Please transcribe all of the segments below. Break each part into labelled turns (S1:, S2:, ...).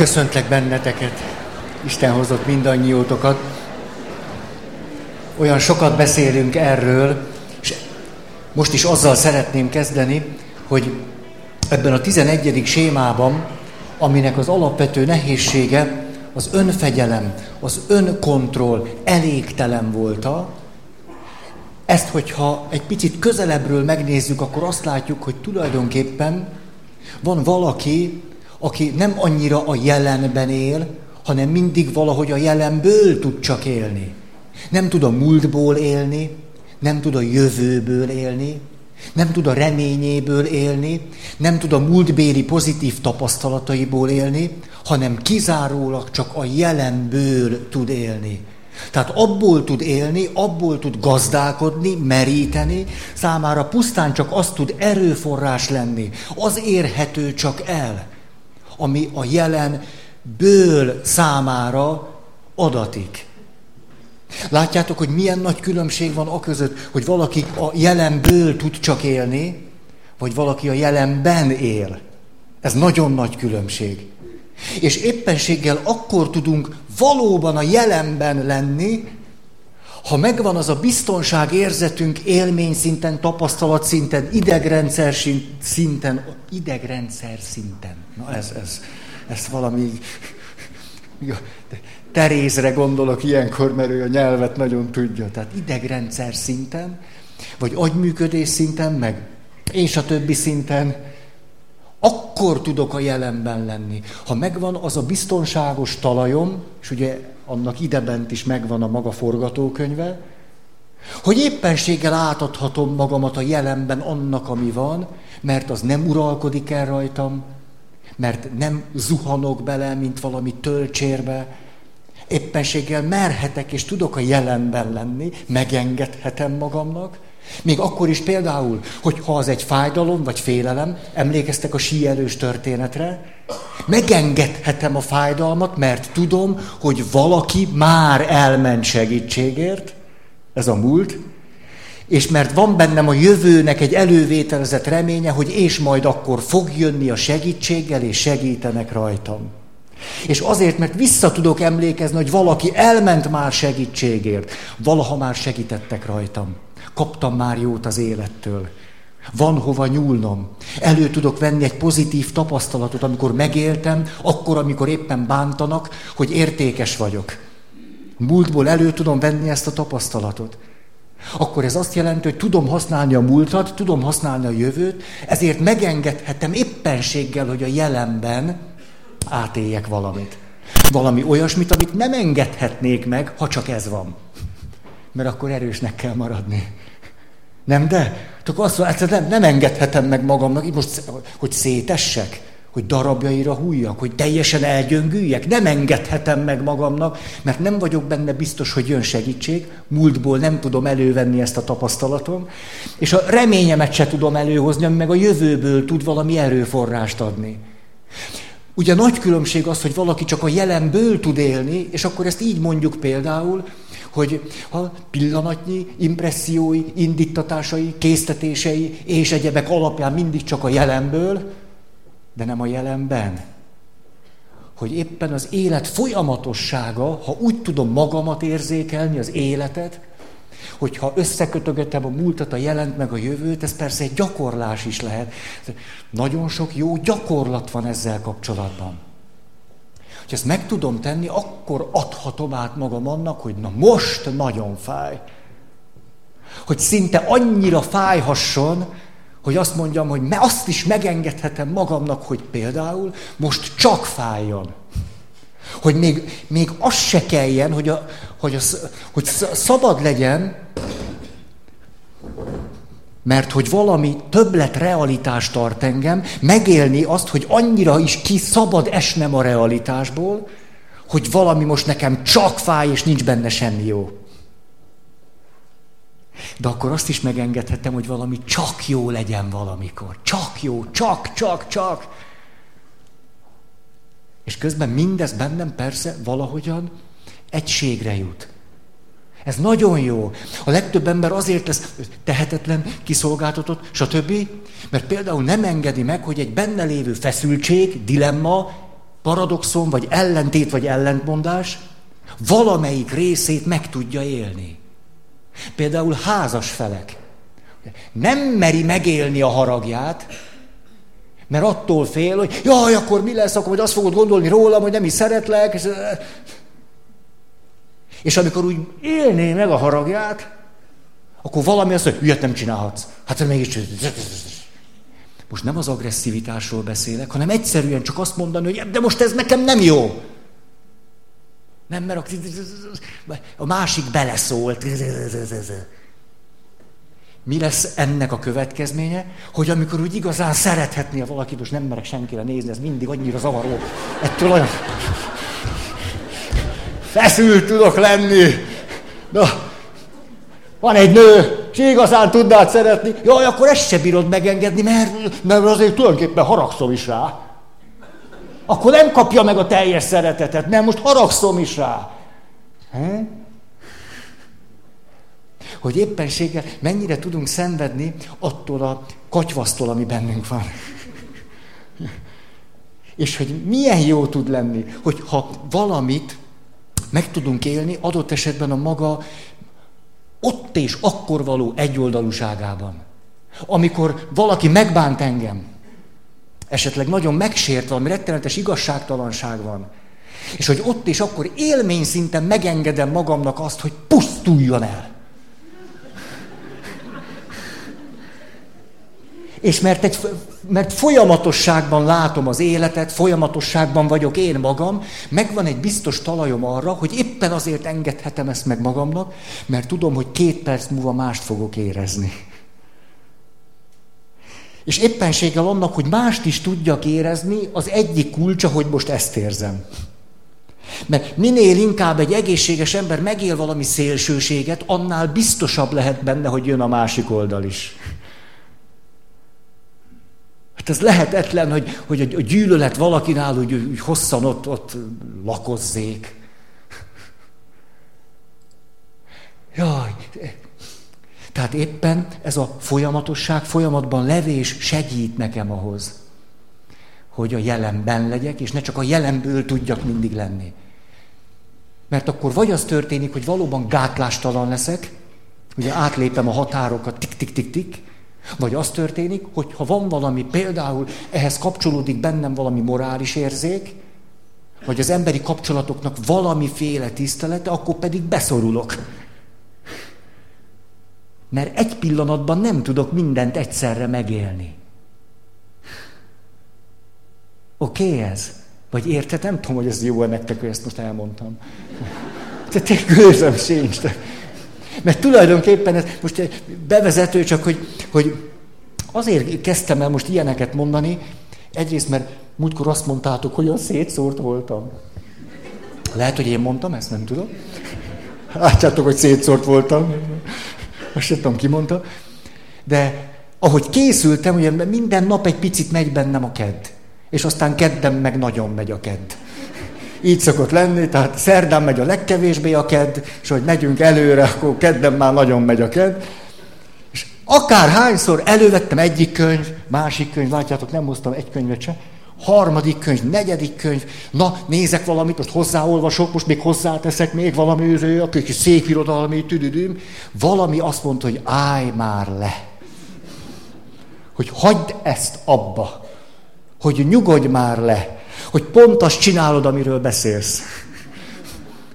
S1: Köszöntlek benneteket. Isten hozott mindannyiótokat. Olyan sokat beszélünk erről, és most is azzal szeretném kezdeni, hogy ebben a 11. sémában, aminek az alapvető nehézsége az önfegyelem, az önkontroll elégtelen volta, ezt, hogyha egy picit közelebbről megnézzük, akkor azt látjuk, hogy tulajdonképpen van valaki, aki nem annyira a jelenben él, hanem mindig valahogy a jelenből tud csak élni. Nem tud a múltból élni, nem tud a jövőből élni, nem tud a reményéből élni, nem tud a múltbéli pozitív tapasztalataiból élni, hanem kizárólag csak a jelenből tud élni. Tehát abból tud élni, abból tud gazdálkodni, meríteni, számára pusztán csak az tud erőforrás lenni, az érhető csak el, ami a jelenből számára adatik. Látjátok, hogy milyen nagy különbség van a között, hogy valaki a jelenből tud csak élni, vagy valaki a jelenben él. Ez nagyon nagy különbség. És éppenséggel akkor tudunk valóban a jelenben lenni, ha megvan az a biztonság érzetünk élmény szinten, tapasztalat szinten, idegrendszer szinten, idegrendszer szinten. Na ez, ez, ez valami... Terézre gondolok ilyenkor, mert ő a nyelvet nagyon tudja. Tehát idegrendszer szinten, vagy agyműködés szinten, meg és a többi szinten, akkor tudok a jelenben lenni. Ha megvan az a biztonságos talajom, és ugye annak idebent is megvan a maga forgatókönyve, hogy éppenséggel átadhatom magamat a jelenben annak, ami van, mert az nem uralkodik el rajtam, mert nem zuhanok bele, mint valami tölcsérbe, éppenséggel merhetek és tudok a jelenben lenni, megengedhetem magamnak, még akkor is például, hogy ha az egy fájdalom vagy félelem, emlékeztek a síelős történetre, megengedhetem a fájdalmat, mert tudom, hogy valaki már elment segítségért, ez a múlt, és mert van bennem a jövőnek egy elővételezett reménye, hogy és majd akkor fog jönni a segítséggel, és segítenek rajtam. És azért, mert vissza tudok emlékezni, hogy valaki elment már segítségért, valaha már segítettek rajtam. Kaptam már jót az élettől. Van hova nyúlnom. Elő tudok venni egy pozitív tapasztalatot, amikor megéltem, akkor, amikor éppen bántanak, hogy értékes vagyok. Múltból elő tudom venni ezt a tapasztalatot. Akkor ez azt jelenti, hogy tudom használni a múltat, tudom használni a jövőt, ezért megengedhetem éppenséggel, hogy a jelenben átéljek valamit. Valami olyasmit, amit nem engedhetnék meg, ha csak ez van. Mert akkor erősnek kell maradni. Nem de? Akkor azt mondja, nem, nem engedhetem meg magamnak, most, hogy szétessek, hogy darabjaira hújjak, hogy teljesen elgyöngüljek. Nem engedhetem meg magamnak, mert nem vagyok benne biztos, hogy jön segítség. Múltból nem tudom elővenni ezt a tapasztalatom, és a reményemet se tudom előhozni, ami meg a jövőből tud valami erőforrást adni. Ugye nagy különbség az, hogy valaki csak a jelenből tud élni, és akkor ezt így mondjuk például, hogy a pillanatnyi impressziói, indítatásai, késztetései és egyebek alapján mindig csak a jelenből, de nem a jelenben. Hogy éppen az élet folyamatossága, ha úgy tudom magamat érzékelni, az életet, hogyha összekötögetem a múltat, a jelent meg a jövőt, ez persze egy gyakorlás is lehet. Nagyon sok jó gyakorlat van ezzel kapcsolatban. Ha ezt meg tudom tenni, akkor adhatom át magam annak, hogy na most nagyon fáj. Hogy szinte annyira fájhasson, hogy azt mondjam, hogy me azt is megengedhetem magamnak, hogy például most csak fájjon. Hogy még, még az se kelljen, hogy, a, hogy, a, hogy szabad legyen, mert hogy valami többlet realitást tart engem, megélni azt, hogy annyira is ki szabad esnem a realitásból, hogy valami most nekem csak fáj, és nincs benne semmi jó. De akkor azt is megengedhetem, hogy valami csak jó legyen valamikor. Csak jó, csak, csak, csak. És közben mindez bennem persze valahogyan egységre jut. Ez nagyon jó. A legtöbb ember azért lesz tehetetlen, kiszolgáltatott, stb. Mert például nem engedi meg, hogy egy benne lévő feszültség, dilemma paradoxon, vagy ellentét, vagy ellentmondás valamelyik részét meg tudja élni. Például házas felek. Nem meri megélni a haragját, mert attól fél, hogy jaj, akkor mi lesz, akkor majd azt fogod gondolni rólam, hogy nem is szeretlek. És amikor úgy élné meg a haragját, akkor valami azt mondja, ilyet nem csinálhatsz. Hát te mégis... Most nem az agresszivitásról beszélek, hanem egyszerűen csak azt mondani, hogy de most ez nekem nem jó. Nem, mert a, másik beleszólt. Mi lesz ennek a következménye? Hogy amikor úgy igazán szerethetné a valakit, most nem merek senkire nézni, ez mindig annyira zavaró. Ettől olyan feszült tudok lenni. Na, van egy nő, és igazán tudnád szeretni, jaj, akkor ezt se bírod megengedni, mert, mert azért tulajdonképpen haragszom is rá. Akkor nem kapja meg a teljes szeretetet, nem, most haragszom is rá. Hogy éppenséggel mennyire tudunk szenvedni attól a katyvasztól, ami bennünk van. És hogy milyen jó tud lenni, hogy ha valamit meg tudunk élni, adott esetben a maga ott és akkor való egyoldalúságában. Amikor valaki megbánt engem, esetleg nagyon megsért valami rettenetes igazságtalanság van, és hogy ott és akkor élmény szinten megengedem magamnak azt, hogy pusztuljon el. És mert, egy, mert folyamatosságban látom az életet, folyamatosságban vagyok én magam, megvan egy biztos talajom arra, hogy éppen azért engedhetem ezt meg magamnak, mert tudom, hogy két perc múlva mást fogok érezni. És éppenséggel annak, hogy mást is tudjak érezni, az egyik kulcsa, hogy most ezt érzem. Mert minél inkább egy egészséges ember megél valami szélsőséget, annál biztosabb lehet benne, hogy jön a másik oldal is. Hát ez lehetetlen, hogy, hogy a gyűlölet valakinál úgy, úgy hosszan ott, ott lakozzék. Jaj, tehát éppen ez a folyamatosság, folyamatban levés segít nekem ahhoz, hogy a jelenben legyek, és ne csak a jelenből tudjak mindig lenni. Mert akkor vagy az történik, hogy valóban gátlástalan leszek, ugye átlépem a határokat, tik-tik-tik-tik, vagy az történik, hogy ha van valami, például ehhez kapcsolódik bennem valami morális érzék, vagy az emberi kapcsolatoknak valamiféle tisztelete, akkor pedig beszorulok. Mert egy pillanatban nem tudok mindent egyszerre megélni. Oké okay, ez? Vagy érted? Nem tudom, hogy ez jó-e nektek, hogy ezt most elmondtam. Te tényleg sincs. Mert tulajdonképpen ez most bevezető, csak hogy, hogy azért kezdtem el most ilyeneket mondani, egyrészt, mert múltkor azt mondtátok, hogy olyan szétszórt voltam. Lehet, hogy én mondtam, ezt nem tudom. Látjátok, hogy szétszórt voltam. Azt sem tudom, ki mondta. De ahogy készültem, ugye minden nap egy picit megy bennem a kedd. És aztán kedden meg nagyon megy a kedd. Így szokott lenni, tehát szerdán megy a legkevésbé a kedd, és hogy megyünk előre, akkor kedden már nagyon megy a kedd. És akár hányszor elővettem egyik könyv, másik könyv, látjátok, nem hoztam egy könyvet se, harmadik könyv, negyedik könyv, na, nézek valamit, most hozzáolvasok, most még hozzáteszek még valami, a kis szépirodalmi, tüdüdüm. Valami azt mondta, hogy állj már le. Hogy hagyd ezt abba. Hogy nyugodj már le hogy pont azt csinálod, amiről beszélsz.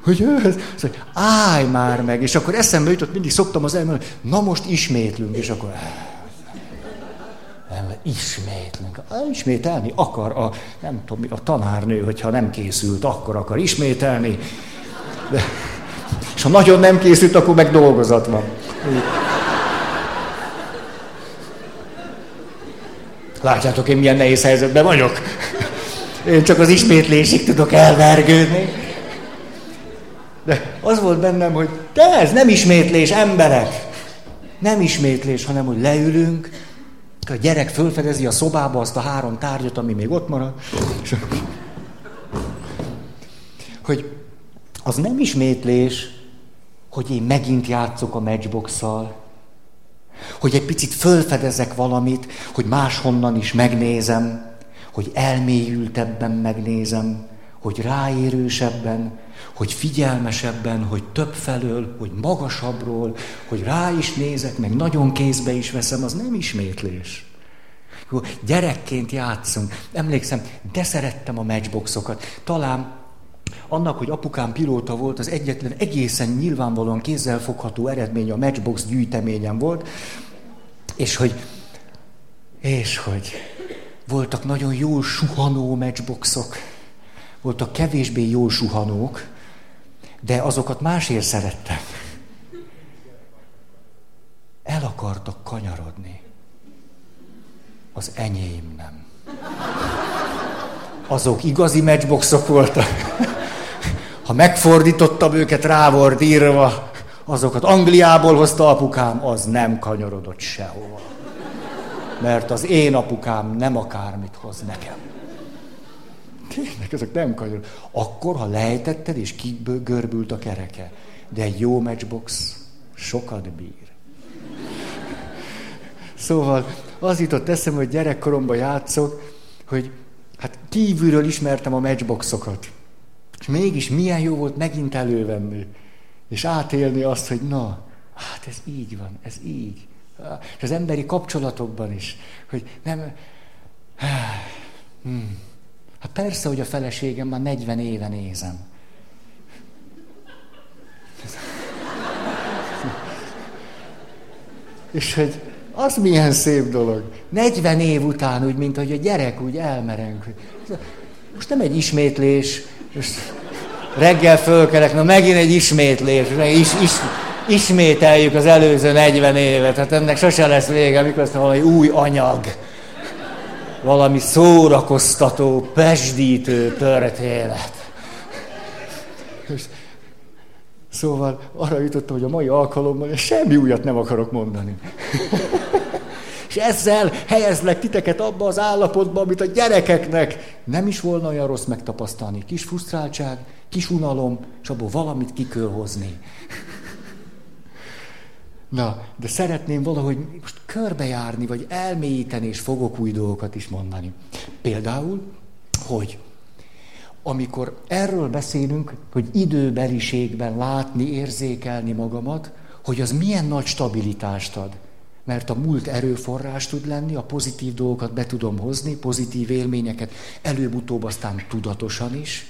S1: Hogy, hogy állj már meg, és akkor eszembe jutott, mindig szoktam az elmondani, na most ismétlünk, és akkor nem, ismétlünk. Ismételni akar a, nem tudom, a tanárnő, hogyha nem készült, akkor akar ismételni. De, és ha nagyon nem készült, akkor meg dolgozat van. Látjátok, én milyen nehéz helyzetben vagyok. Én csak az ismétlésig tudok elvergődni. De az volt bennem, hogy de ez nem ismétlés, emberek. Nem ismétlés, hanem hogy leülünk, a gyerek fölfedezi a szobába azt a három tárgyat, ami még ott marad. És hogy az nem ismétlés, hogy én megint játszok a matchbox-szal, hogy egy picit fölfedezek valamit, hogy máshonnan is megnézem, hogy elmélyültebben megnézem, hogy ráérősebben, hogy figyelmesebben, hogy több felől, hogy magasabbról, hogy rá is nézek, meg nagyon kézbe is veszem, az nem ismétlés. Jó, gyerekként játszunk. Emlékszem, de szerettem a matchboxokat. Talán annak, hogy apukám pilóta volt, az egyetlen egészen nyilvánvalóan kézzelfogható eredmény a matchbox gyűjteményem volt, és hogy, és hogy voltak nagyon jól suhanó matchboxok, voltak kevésbé jól suhanók, de azokat másért szerettem. El akartak kanyarodni. Az enyém nem. Azok igazi matchboxok voltak. Ha megfordítottam őket, rá volt írva, azokat Angliából hozta apukám, az nem kanyarodott sehova. Mert az én apukám nem akármit hoz nekem. Tényleg, ezek nem kanyar. Akkor, ha lejtetted, és görbült a kereke. De egy jó matchbox sokat bír. Szóval az jutott eszembe, hogy gyerekkoromban játszok, hogy hát kívülről ismertem a matchboxokat. És mégis milyen jó volt megint elővenni. És átélni azt, hogy na, hát ez így van, ez így. És az emberi kapcsolatokban is, hogy nem... Hmm. Hát persze, hogy a feleségem már 40 éve nézem. És hogy az milyen szép dolog. 40 év után úgy, mint hogy a gyerek úgy elmereng. Most nem egy ismétlés, most reggel fölkelek, na megint egy ismétlés, is, is, ismételjük az előző 40 évet, hát ennek sose lesz vége, mikor azt valami új anyag valami szórakoztató, pesdítő történet. Szóval arra jutottam, hogy a mai alkalommal semmi újat nem akarok mondani. És ezzel helyezlek titeket abba az állapotba, amit a gyerekeknek nem is volna olyan rossz megtapasztalni. Kis frusztráltság, kis unalom, és abból valamit ki kell hozni. Na, de szeretném valahogy most körbejárni, vagy elmélyíteni, és fogok új dolgokat is mondani. Például, hogy amikor erről beszélünk, hogy időbeliségben látni, érzékelni magamat, hogy az milyen nagy stabilitást ad. Mert a múlt erőforrás tud lenni, a pozitív dolgokat be tudom hozni, pozitív élményeket előbb-utóbb aztán tudatosan is.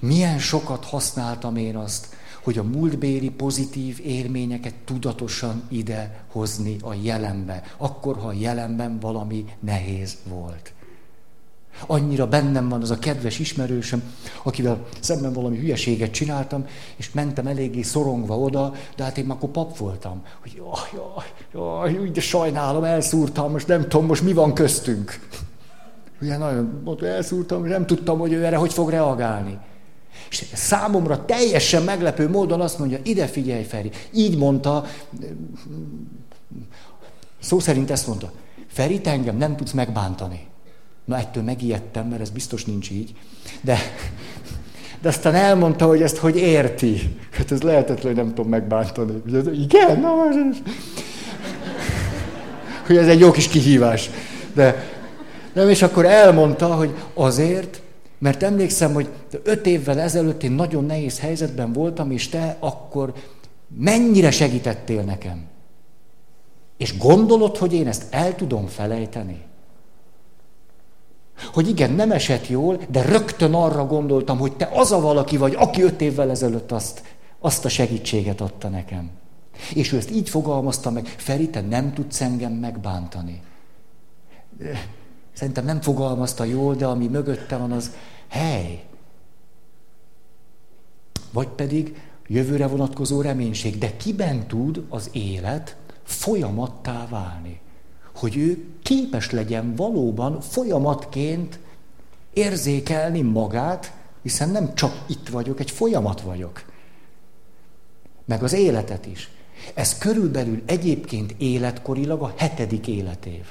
S1: Milyen sokat használtam én azt, hogy a múltbéli pozitív élményeket tudatosan ide hozni a jelenbe, akkor, ha a jelenben valami nehéz volt. Annyira bennem van az a kedves ismerősöm, akivel szemben valami hülyeséget csináltam, és mentem eléggé szorongva oda, de hát én már akkor pap voltam, hogy jaj, jaj, jaj, de sajnálom, elszúrtam, most nem tudom, most mi van köztünk. Ugye nagyon, elszúrtam, és nem tudtam, hogy ő erre hogy fog reagálni. És számomra teljesen meglepő módon azt mondja, ide figyelj Feri. Így mondta, szó szerint ezt mondta, Feri, te engem nem tudsz megbántani. Na, ettől megijedtem, mert ez biztos nincs így. De, de aztán elmondta, hogy ezt hogy érti. Hát ez lehetetlen, hogy nem tudom megbántani. Igen, na most. Hogy ez egy jó kis kihívás. De nem, és akkor elmondta, hogy azért, mert emlékszem, hogy öt évvel ezelőtt én nagyon nehéz helyzetben voltam, és te akkor mennyire segítettél nekem. És gondolod, hogy én ezt el tudom felejteni? Hogy igen, nem esett jól, de rögtön arra gondoltam, hogy te az a valaki vagy, aki öt évvel ezelőtt azt, azt a segítséget adta nekem. És ő ezt így fogalmazta meg, Feri, te nem tudsz engem megbántani. Szerintem nem fogalmazta jól, de ami mögötte van, az hely. Vagy pedig jövőre vonatkozó reménység. De kiben tud az élet folyamattá válni? Hogy ő képes legyen valóban folyamatként érzékelni magát, hiszen nem csak itt vagyok, egy folyamat vagyok. Meg az életet is. Ez körülbelül egyébként életkorilag a hetedik életév.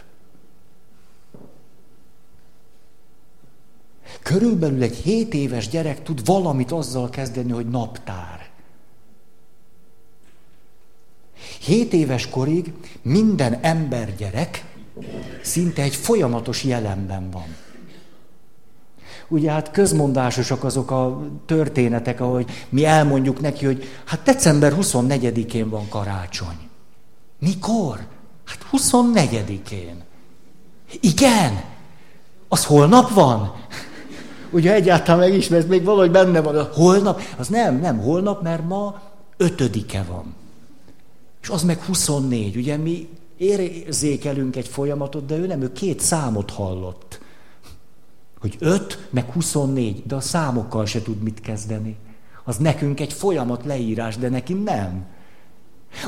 S1: Körülbelül egy 7 éves gyerek tud valamit azzal kezdeni, hogy naptár. 7 éves korig minden ember gyerek szinte egy folyamatos jelenben van. ugye hát közmondásosak azok a történetek, ahogy mi elmondjuk neki, hogy hát december 24-én van karácsony. Mikor? Hát 24-én. Igen, az holnap van. Ugye egyáltalán megismersz, még valahogy benne van. A holnap, az nem, nem holnap, mert ma ötödike van. És az meg 24. Ugye mi érzékelünk egy folyamatot, de ő nem, ő két számot hallott. Hogy 5, meg 24, de a számokkal se tud mit kezdeni. Az nekünk egy folyamat leírás, de neki nem.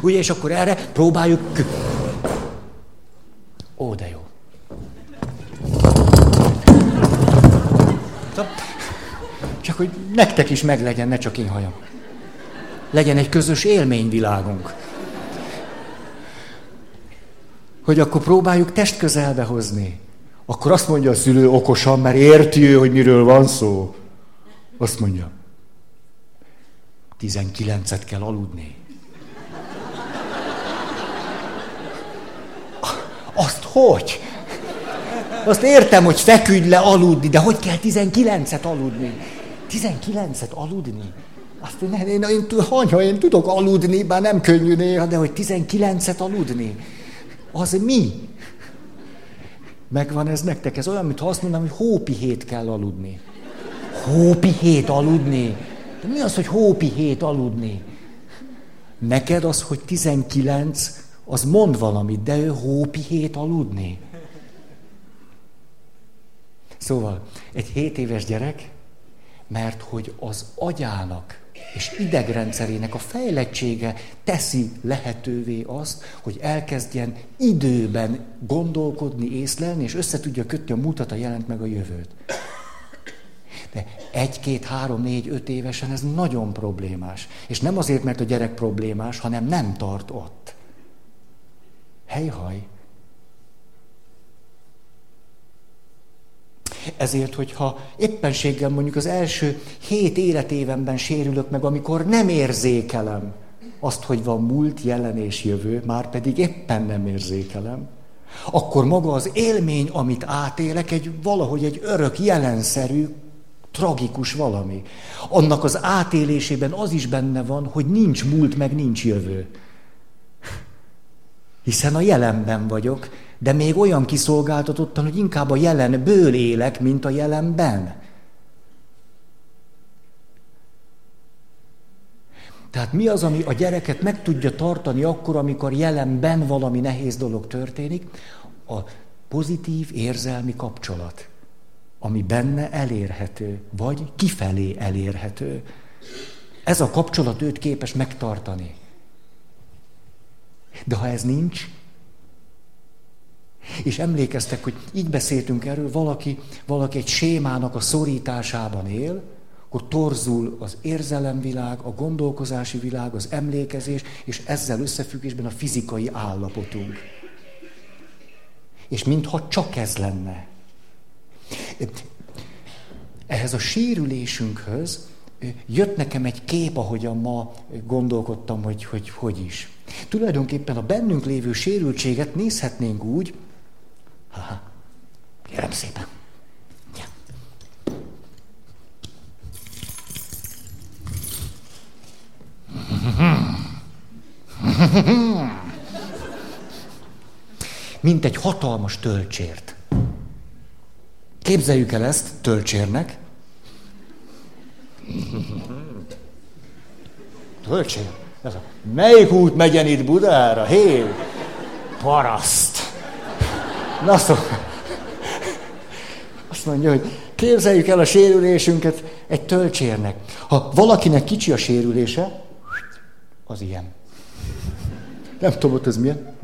S1: Ugye, és akkor erre próbáljuk... Ó, de jó. Csak hogy nektek is meglegyen, ne csak én hajam. Legyen egy közös élményvilágunk. Hogy akkor próbáljuk test közelbe hozni. Akkor azt mondja a szülő okosan, mert érti ő, hogy miről van szó. Azt mondja, 19-et kell aludni. Azt hogy? Azt értem, hogy feküdj le aludni, de hogy kell 19-et aludni? 19-et aludni? Azt én, én, én, én, hanya, én tudok aludni, bár nem könnyű néha, de hogy 19-et aludni? Az mi? Megvan ez nektek? Ez olyan, mintha azt mondanám, hogy hópi hét kell aludni. Hópi hét aludni? De mi az, hogy hópi hét aludni? Neked az, hogy 19, az mond valamit, de ő hópi hét aludni. Szóval egy 7 éves gyerek, mert hogy az agyának és idegrendszerének a fejlettsége teszi lehetővé azt, hogy elkezdjen időben gondolkodni, észlelni, és össze tudja kötni a múltat, a jelent meg a jövőt. De egy, két, három, négy, öt évesen ez nagyon problémás. És nem azért, mert a gyerek problémás, hanem nem tart ott. Helyhaj. Ezért, hogyha éppenséggel mondjuk az első hét életévenben sérülök meg, amikor nem érzékelem azt, hogy van múlt, jelen és jövő, már pedig éppen nem érzékelem, akkor maga az élmény, amit átélek, egy valahogy egy örök, jelenszerű, tragikus valami. Annak az átélésében az is benne van, hogy nincs múlt, meg nincs jövő. Hiszen a jelenben vagyok, de még olyan kiszolgáltatottan, hogy inkább a jelenből élek, mint a jelenben. Tehát mi az, ami a gyereket meg tudja tartani akkor, amikor jelenben valami nehéz dolog történik? A pozitív érzelmi kapcsolat, ami benne elérhető, vagy kifelé elérhető. Ez a kapcsolat őt képes megtartani. De ha ez nincs, és emlékeztek, hogy így beszéltünk erről, valaki, valaki egy sémának a szorításában él, akkor torzul az érzelemvilág, a gondolkozási világ, az emlékezés, és ezzel összefüggésben a fizikai állapotunk. És mintha csak ez lenne. Ehhez a sérülésünkhöz jött nekem egy kép, ahogyan ma gondolkodtam, hogy hogy, hogy is. Tulajdonképpen a bennünk lévő sérültséget nézhetnénk úgy, Aha. Kérem szépen. Ja. Mint egy hatalmas tölcsért. Képzeljük el ezt tölcsérnek. Tölcsér? Ez a, melyik út megyen itt Budára? Hé, paraszt! Na szó, azt mondja, hogy képzeljük el a sérülésünket egy tölcsérnek. Ha valakinek kicsi a sérülése, az ilyen. Nem tudom, hogy ez milyen.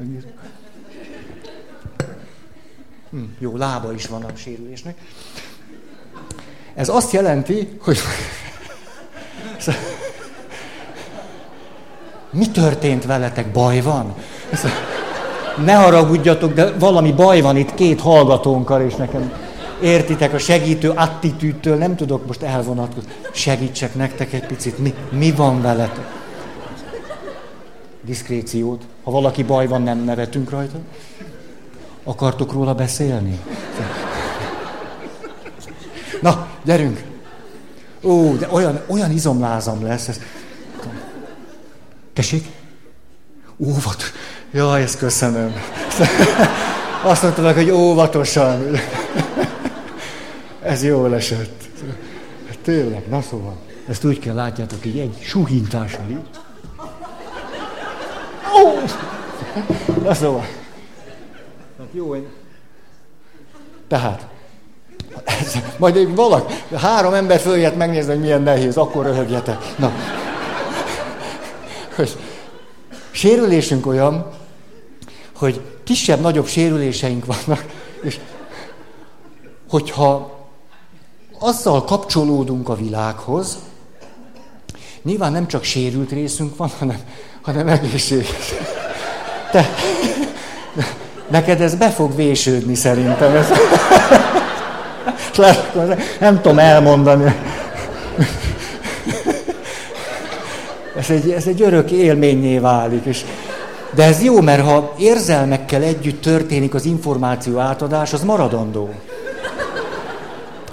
S1: Hm, jó, lába is van a sérülésnek. Ez azt jelenti, hogy... Mi történt veletek? Baj van? Ne haragudjatok, de valami baj van itt két hallgatónkkal, és nekem értitek a segítő attitűdtől, nem tudok most elvonatkozni. Segítsek nektek egy picit, mi, mi van veletek? Diszkréciót. Ha valaki baj van, nem nevetünk rajta. Akartok róla beszélni? Na, gyerünk. Ó, de olyan, olyan izomlázam lesz. Ez... Tessék? Óvat. Jaj, ezt köszönöm. Azt mondtad, hogy óvatosan. Ez jó esett. Tényleg, na szóval. Ezt úgy kell látjátok, így egy suhintással így. Ó! Na szóval. Jó. Tehát, ez, majd egy valak, három ember följött megnézni, hogy milyen nehéz, akkor röhögjetek. Na. Hogy sérülésünk olyan, hogy kisebb-nagyobb sérüléseink vannak, és hogyha azzal kapcsolódunk a világhoz, nyilván nem csak sérült részünk van, hanem, hanem egészséges. Te, neked ez be fog vésődni szerintem. Ez. Nem tudom elmondani. Ez egy, ez egy örök élményé válik. És, de ez jó, mert ha érzelmekkel együtt történik az információ átadás, az maradandó.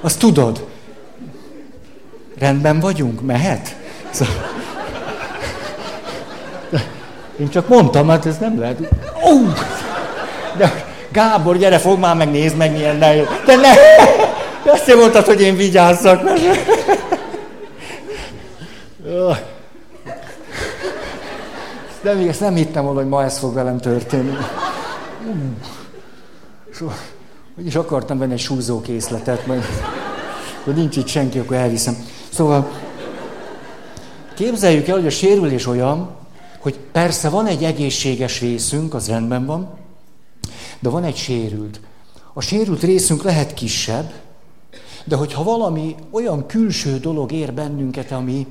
S1: Azt tudod. Rendben vagyunk? Mehet? Szóval... Én csak mondtam, hát ez nem lehet. Oh! De Gábor, gyere, fog már meg, nézd meg, milyen nehéz. De ne! Azt mondtad, hogy én vigyázzak. Mert... Nem, ezt nem hittem volna, hogy ma ez fog velem történni. Szóval, hogy is akartam venni egy súzókészletet, majd hogy nincs itt senki, akkor elviszem. Szóval képzeljük el, hogy a sérülés olyan, hogy persze van egy egészséges részünk, az rendben van, de van egy sérült. A sérült részünk lehet kisebb, de hogyha valami olyan külső dolog ér bennünket, ami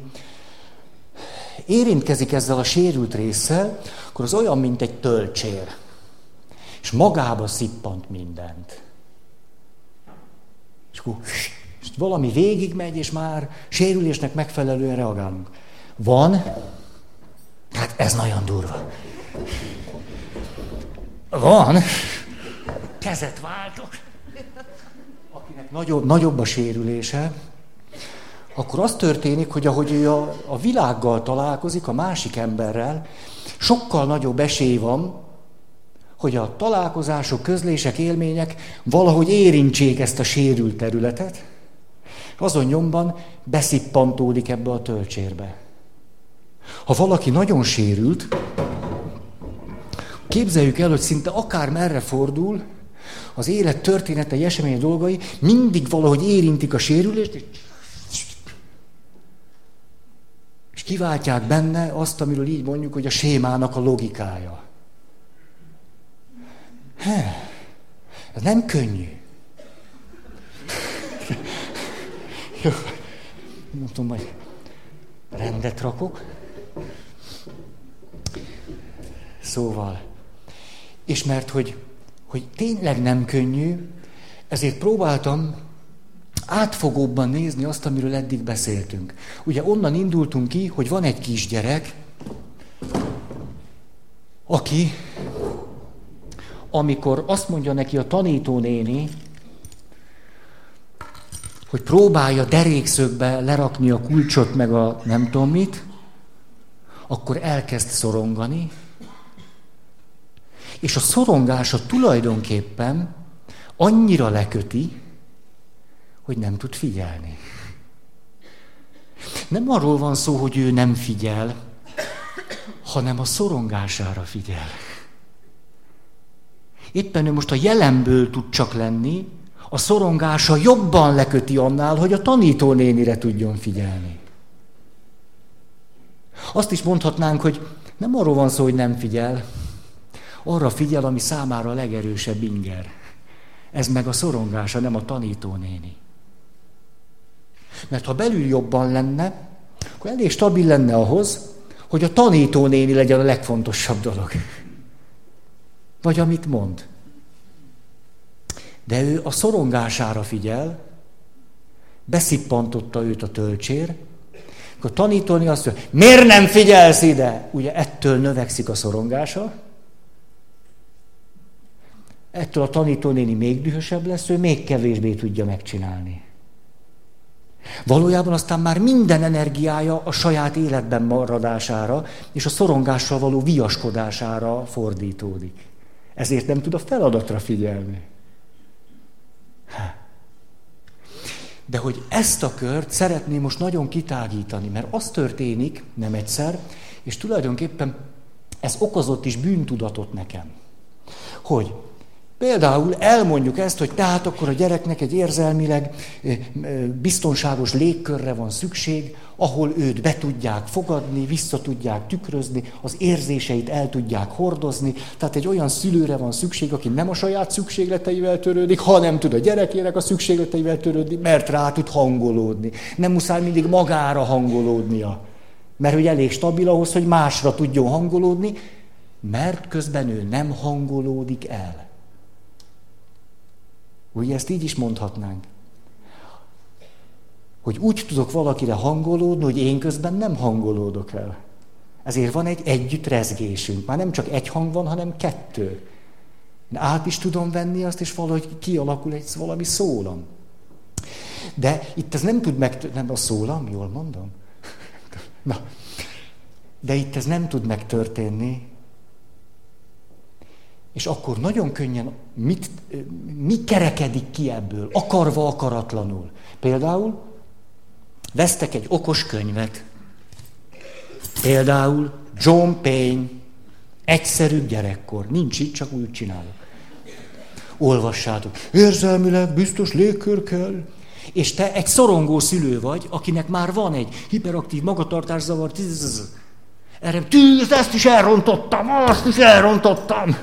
S1: érintkezik ezzel a sérült résszel, akkor az olyan, mint egy tölcsér. És magába szippant mindent. És akkor és valami végigmegy, és már sérülésnek megfelelően reagálunk. Van, hát ez nagyon durva. Van, kezet váltok, akinek nagyobb, nagyobb a sérülése, akkor az történik, hogy ahogy ő a, a világgal találkozik, a másik emberrel, sokkal nagyobb esély van, hogy a találkozások, közlések, élmények valahogy érintsék ezt a sérült területet, azon nyomban beszippantódik ebbe a tölcsérbe. Ha valaki nagyon sérült, képzeljük el, hogy szinte akár merre fordul, az élet története, események dolgai mindig valahogy érintik a sérülést, és kiváltják benne azt, amiről így mondjuk, hogy a sémának a logikája. He, ez nem könnyű. Jó, tudom, majd rendet rakok. Szóval, és mert hogy, hogy tényleg nem könnyű, ezért próbáltam átfogóbban nézni azt, amiről eddig beszéltünk. Ugye onnan indultunk ki, hogy van egy kisgyerek, aki, amikor azt mondja neki a tanítónéni, hogy próbálja derékszögbe lerakni a kulcsot, meg a nem tudom mit, akkor elkezd szorongani, és a szorongása tulajdonképpen annyira leköti, hogy nem tud figyelni. Nem arról van szó, hogy ő nem figyel, hanem a szorongására figyel. Éppen ő most a jelenből tud csak lenni, a szorongása jobban leköti annál, hogy a tanítónénire tudjon figyelni. Azt is mondhatnánk, hogy nem arról van szó, hogy nem figyel, arra figyel, ami számára a legerősebb inger. Ez meg a szorongása, nem a tanítónéni. Mert ha belül jobban lenne, akkor elég stabil lenne ahhoz, hogy a tanítónéni legyen a legfontosabb dolog. Vagy amit mond. De ő a szorongására figyel, beszippantotta őt a tölcsér, akkor tanítóni azt mondja, miért nem figyelsz ide? Ugye ettől növekszik a szorongása, ettől a tanítónéni még dühösebb lesz, ő még kevésbé tudja megcsinálni. Valójában aztán már minden energiája a saját életben maradására és a szorongással való viaskodására fordítódik. Ezért nem tud a feladatra figyelni. De hogy ezt a kört szeretném most nagyon kitágítani, mert az történik, nem egyszer, és tulajdonképpen ez okozott is bűntudatot nekem. Hogy Például elmondjuk ezt, hogy tehát akkor a gyereknek egy érzelmileg biztonságos légkörre van szükség, ahol őt be tudják fogadni, vissza tudják tükrözni, az érzéseit el tudják hordozni. Tehát egy olyan szülőre van szükség, aki nem a saját szükségleteivel törődik, hanem tud a gyerekének a szükségleteivel törődni, mert rá tud hangolódni. Nem muszáj mindig magára hangolódnia, mert hogy elég stabil ahhoz, hogy másra tudjon hangolódni, mert közben ő nem hangolódik el. Ugye ezt így is mondhatnánk. Hogy úgy tudok valakire hangolódni, hogy én közben nem hangolódok el. Ezért van egy együtt rezgésünk. Már nem csak egy hang van, hanem kettő. Én át is tudom venni azt, és valahogy kialakul egy valami szólam. De itt ez nem tud meg... Nem a szólam, jól mondom? Na. De itt ez nem tud megtörténni, és akkor nagyon könnyen mit, mi kerekedik ki ebből, akarva, akaratlanul. Például vesztek egy okos könyvet. Például John Payne, egyszerű gyerekkor. Nincs itt, csak úgy csinálok. Olvassátok. Érzelmileg biztos légkör kell. És te egy szorongó szülő vagy, akinek már van egy hiperaktív magatartászavar. Erre, tűz, ezt is elrontottam, azt is elrontottam.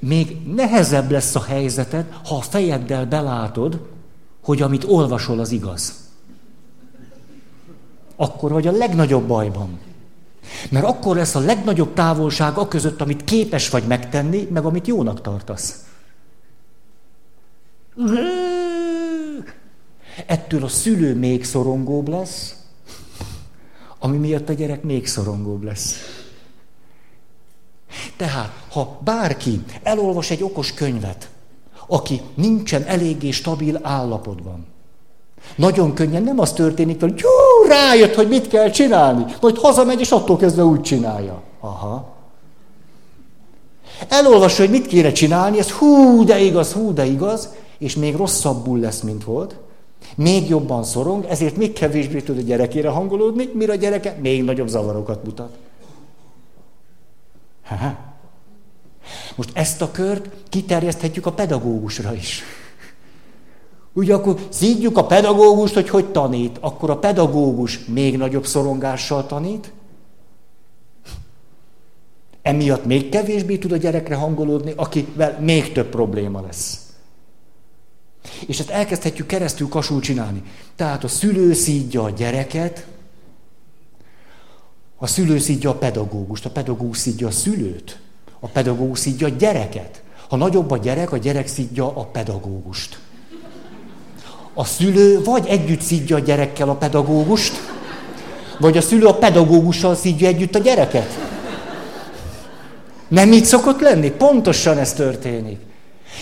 S1: Még nehezebb lesz a helyzeted, ha a fejeddel belátod, hogy amit olvasol, az igaz. Akkor vagy a legnagyobb bajban. Mert akkor lesz a legnagyobb távolság a között, amit képes vagy megtenni, meg amit jónak tartasz. Ettől a szülő még szorongóbb lesz, ami miatt a gyerek még szorongóbb lesz. Tehát, ha bárki elolvas egy okos könyvet, aki nincsen eléggé stabil állapotban, nagyon könnyen nem az történik, hogy jó, rájött, hogy mit kell csinálni, majd hazamegy, és attól kezdve úgy csinálja. Aha. Elolvassa, hogy mit kéne csinálni, ez hú, de igaz, hú, de igaz, és még rosszabbul lesz, mint volt, még jobban szorong, ezért még kevésbé tud a gyerekére hangolódni, mire a gyereke még nagyobb zavarokat mutat. Ha-ha. Most ezt a kört kiterjeszthetjük a pedagógusra is. Ugye akkor szídjuk a pedagógust, hogy hogy tanít. Akkor a pedagógus még nagyobb szorongással tanít, emiatt még kevésbé tud a gyerekre hangolódni, akivel még több probléma lesz. És ezt elkezdhetjük keresztül kasul csinálni. Tehát a szülő szídja a gyereket, a szülő szídja a pedagógust, a pedagógus szídja a szülőt, a pedagógus szídja a gyereket. Ha nagyobb a gyerek, a gyerek szídja a pedagógust. A szülő vagy együtt szídja a gyerekkel a pedagógust, vagy a szülő a pedagógussal szídja együtt a gyereket. Nem így szokott lenni? Pontosan ez történik.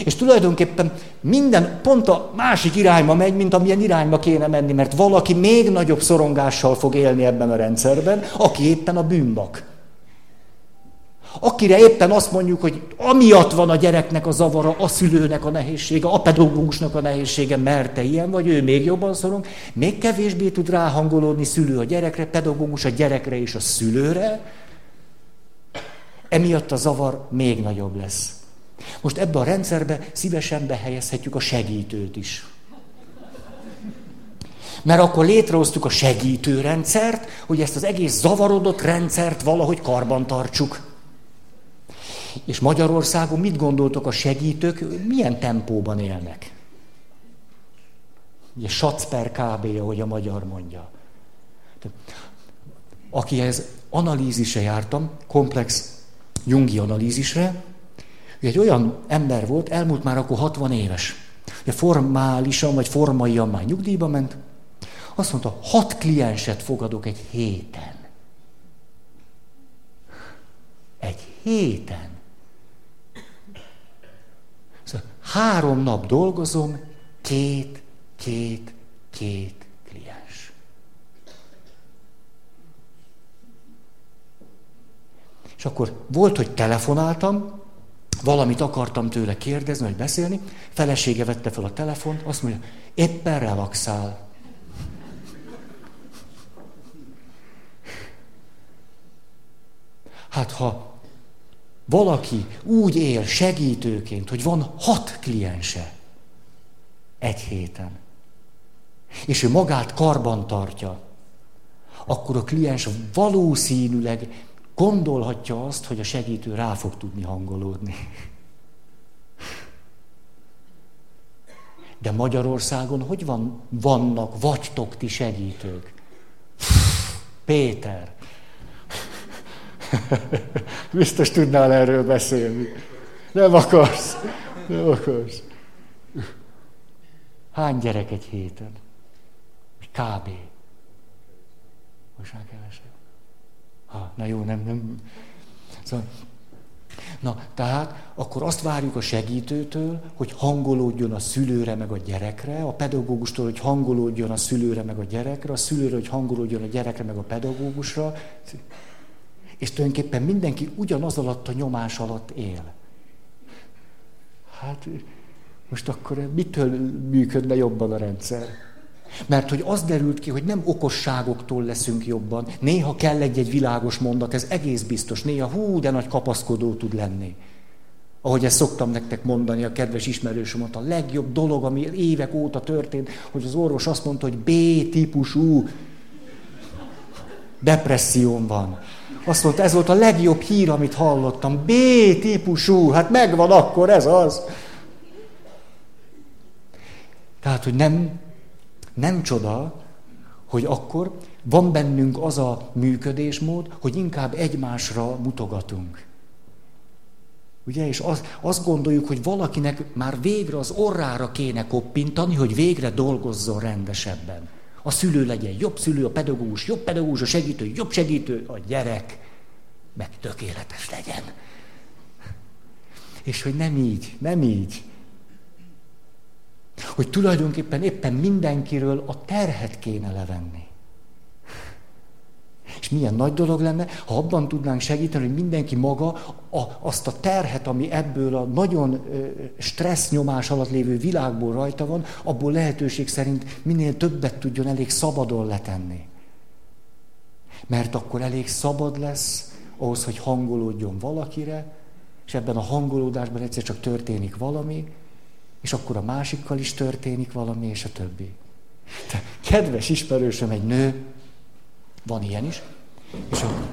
S1: És tulajdonképpen minden pont a másik irányba megy, mint amilyen irányba kéne menni, mert valaki még nagyobb szorongással fog élni ebben a rendszerben, aki éppen a bűnbak. Akire éppen azt mondjuk, hogy amiatt van a gyereknek a zavara, a szülőnek a nehézsége, a pedagógusnak a nehézsége, mert te ilyen vagy, ő még jobban szorong, még kevésbé tud ráhangolódni szülő a gyerekre, pedagógus a gyerekre és a szülőre, emiatt a zavar még nagyobb lesz. Most ebbe a rendszerbe szívesen behelyezhetjük a segítőt is. Mert akkor létrehoztuk a segítőrendszert, hogy ezt az egész zavarodott rendszert valahogy karban tartsuk. És Magyarországon mit gondoltok a segítők, milyen tempóban élnek? Ugye sac per kb, ahogy a magyar mondja. Akihez analízise jártam, komplex jungi analízisre, egy olyan ember volt, elmúlt már akkor 60 éves. Ugye formálisan vagy formaian már nyugdíjba ment. Azt mondta, hat klienset fogadok egy héten. Egy héten. Szóval három nap dolgozom, két, két, két kliens. És akkor volt, hogy telefonáltam, valamit akartam tőle kérdezni, vagy beszélni, felesége vette fel a telefont, azt mondja, éppen relaxál. Hát ha valaki úgy él segítőként, hogy van hat kliense egy héten, és ő magát karban tartja, akkor a kliens valószínűleg gondolhatja azt, hogy a segítő rá fog tudni hangolódni. De Magyarországon hogy van, vannak, vagytok ti segítők? Péter. Biztos tudnál erről beszélni. Nem akarsz. Nem akarsz. Hány gyerek egy héten? Kb. Most már kevesebb. Ha, na jó, nem, nem. Szóval, na, tehát akkor azt várjuk a segítőtől, hogy hangolódjon a szülőre meg a gyerekre, a pedagógustól, hogy hangolódjon a szülőre meg a gyerekre, a szülőre, hogy hangolódjon a gyerekre meg a pedagógusra. És tulajdonképpen mindenki ugyanaz alatt a nyomás alatt él. Hát most akkor mitől működne jobban a rendszer? Mert hogy az derült ki, hogy nem okosságoktól leszünk jobban. Néha kell egy-egy világos mondat, ez egész biztos. Néha hú, de nagy kapaszkodó tud lenni. Ahogy ezt szoktam nektek mondani, a kedves ismerősöm a legjobb dolog, ami évek óta történt, hogy az orvos azt mondta, hogy B-típusú depresszióm van. Azt mondta, ez volt a legjobb hír, amit hallottam. B-típusú, hát megvan akkor, ez az. Tehát, hogy nem nem csoda, hogy akkor van bennünk az a működésmód, hogy inkább egymásra mutogatunk. Ugye, és az, azt gondoljuk, hogy valakinek már végre az orrára kéne koppintani, hogy végre dolgozzon rendesebben. A szülő legyen jobb szülő, a pedagógus jobb pedagógus, a segítő jobb segítő, a gyerek meg tökéletes legyen. És hogy nem így, nem így. Hogy tulajdonképpen éppen mindenkiről a terhet kéne levenni. És milyen nagy dolog lenne, ha abban tudnánk segíteni, hogy mindenki maga a, azt a terhet, ami ebből a nagyon stressz nyomás alatt lévő világból rajta van, abból lehetőség szerint minél többet tudjon elég szabadon letenni. Mert akkor elég szabad lesz ahhoz, hogy hangolódjon valakire, és ebben a hangolódásban egyszer csak történik valami, és akkor a másikkal is történik valami, és a többi. De kedves ismerősöm, egy nő, van ilyen is, és a,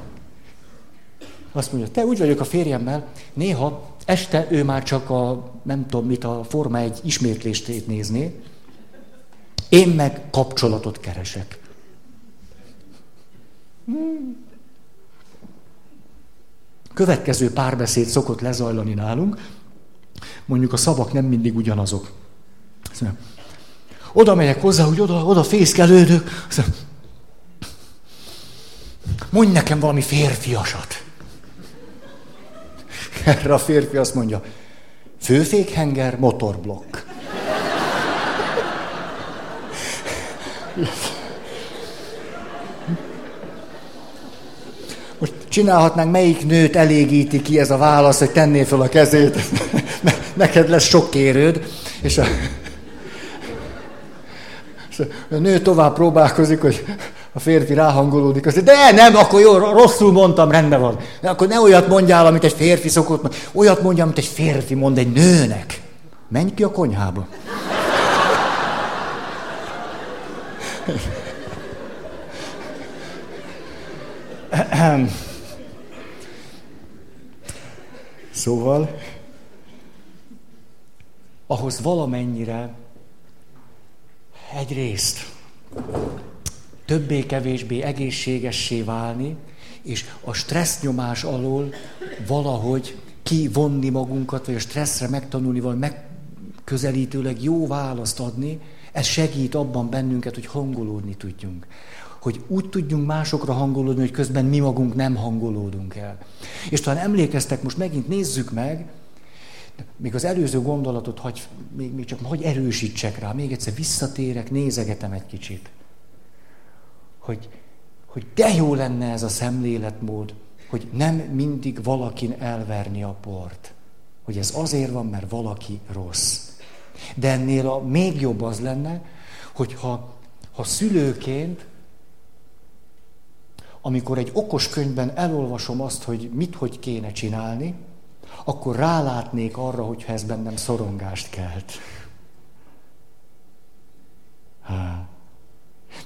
S1: azt mondja, te úgy vagyok a férjemmel, néha este ő már csak a, nem tudom mit, a Forma egy ismétlést nézné, én meg kapcsolatot keresek. Hmm. Következő párbeszéd szokott lezajlani nálunk, mondjuk a szavak nem mindig ugyanazok. Oda megyek hozzá, hogy oda, oda fészkelődök. Mondj nekem valami férfiasat. Erre a férfi azt mondja, főfékhenger, motorblokk. Most csinálhatnánk, melyik nőt elégíti ki ez a válasz, hogy tenné fel a kezét neked lesz sok kérőd, és a, és a nő tovább próbálkozik, hogy a férfi ráhangolódik, azt de nem, akkor jó, rosszul mondtam, rendben van. De akkor ne olyat mondjál, amit egy férfi szokott mondani. Olyat mondja, amit egy férfi mond egy nőnek. Menj ki a konyhába. Szóval, ahhoz valamennyire egyrészt többé-kevésbé egészségessé válni, és a stressznyomás alól valahogy kivonni magunkat, vagy a stresszre megtanulni, vagy megközelítőleg jó választ adni, ez segít abban bennünket, hogy hangolódni tudjunk. Hogy úgy tudjunk másokra hangolódni, hogy közben mi magunk nem hangolódunk el. És talán emlékeztek, most megint nézzük meg, még az előző gondolatot hagy, még, még csak hogy erősítsek rá, még egyszer visszatérek, nézegetem egy kicsit. Hogy, hogy de jó lenne ez a szemléletmód, hogy nem mindig valakin elverni a port. Hogy ez azért van, mert valaki rossz. De ennél a még jobb az lenne, hogyha ha szülőként, amikor egy okos könyvben elolvasom azt, hogy mit, hogy kéne csinálni, akkor rálátnék arra, hogyha ez bennem szorongást kelt. Há.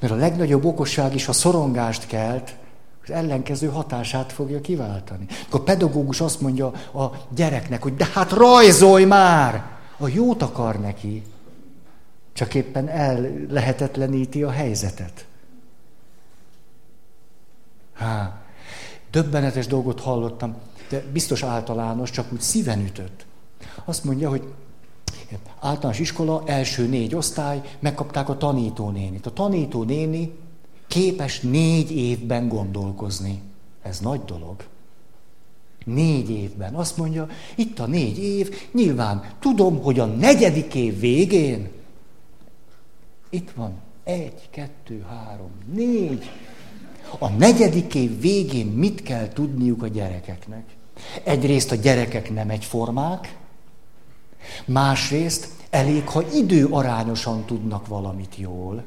S1: Mert a legnagyobb okosság is a szorongást kelt, az ellenkező hatását fogja kiváltani. Akkor a pedagógus azt mondja a gyereknek, hogy de hát rajzolj már! A jót akar neki, csak éppen el lehetetleníti a helyzetet. Há, döbbenetes dolgot hallottam de biztos általános, csak úgy szíven ütött. Azt mondja, hogy általános iskola, első négy osztály, megkapták a tanítónénit. A tanítónéni képes négy évben gondolkozni. Ez nagy dolog. Négy évben. Azt mondja, itt a négy év, nyilván tudom, hogy a negyedik év végén, itt van, egy, kettő, három, négy. A negyedik év végén mit kell tudniuk a gyerekeknek? Egyrészt a gyerekek nem egyformák, másrészt elég, ha időarányosan tudnak valamit jól.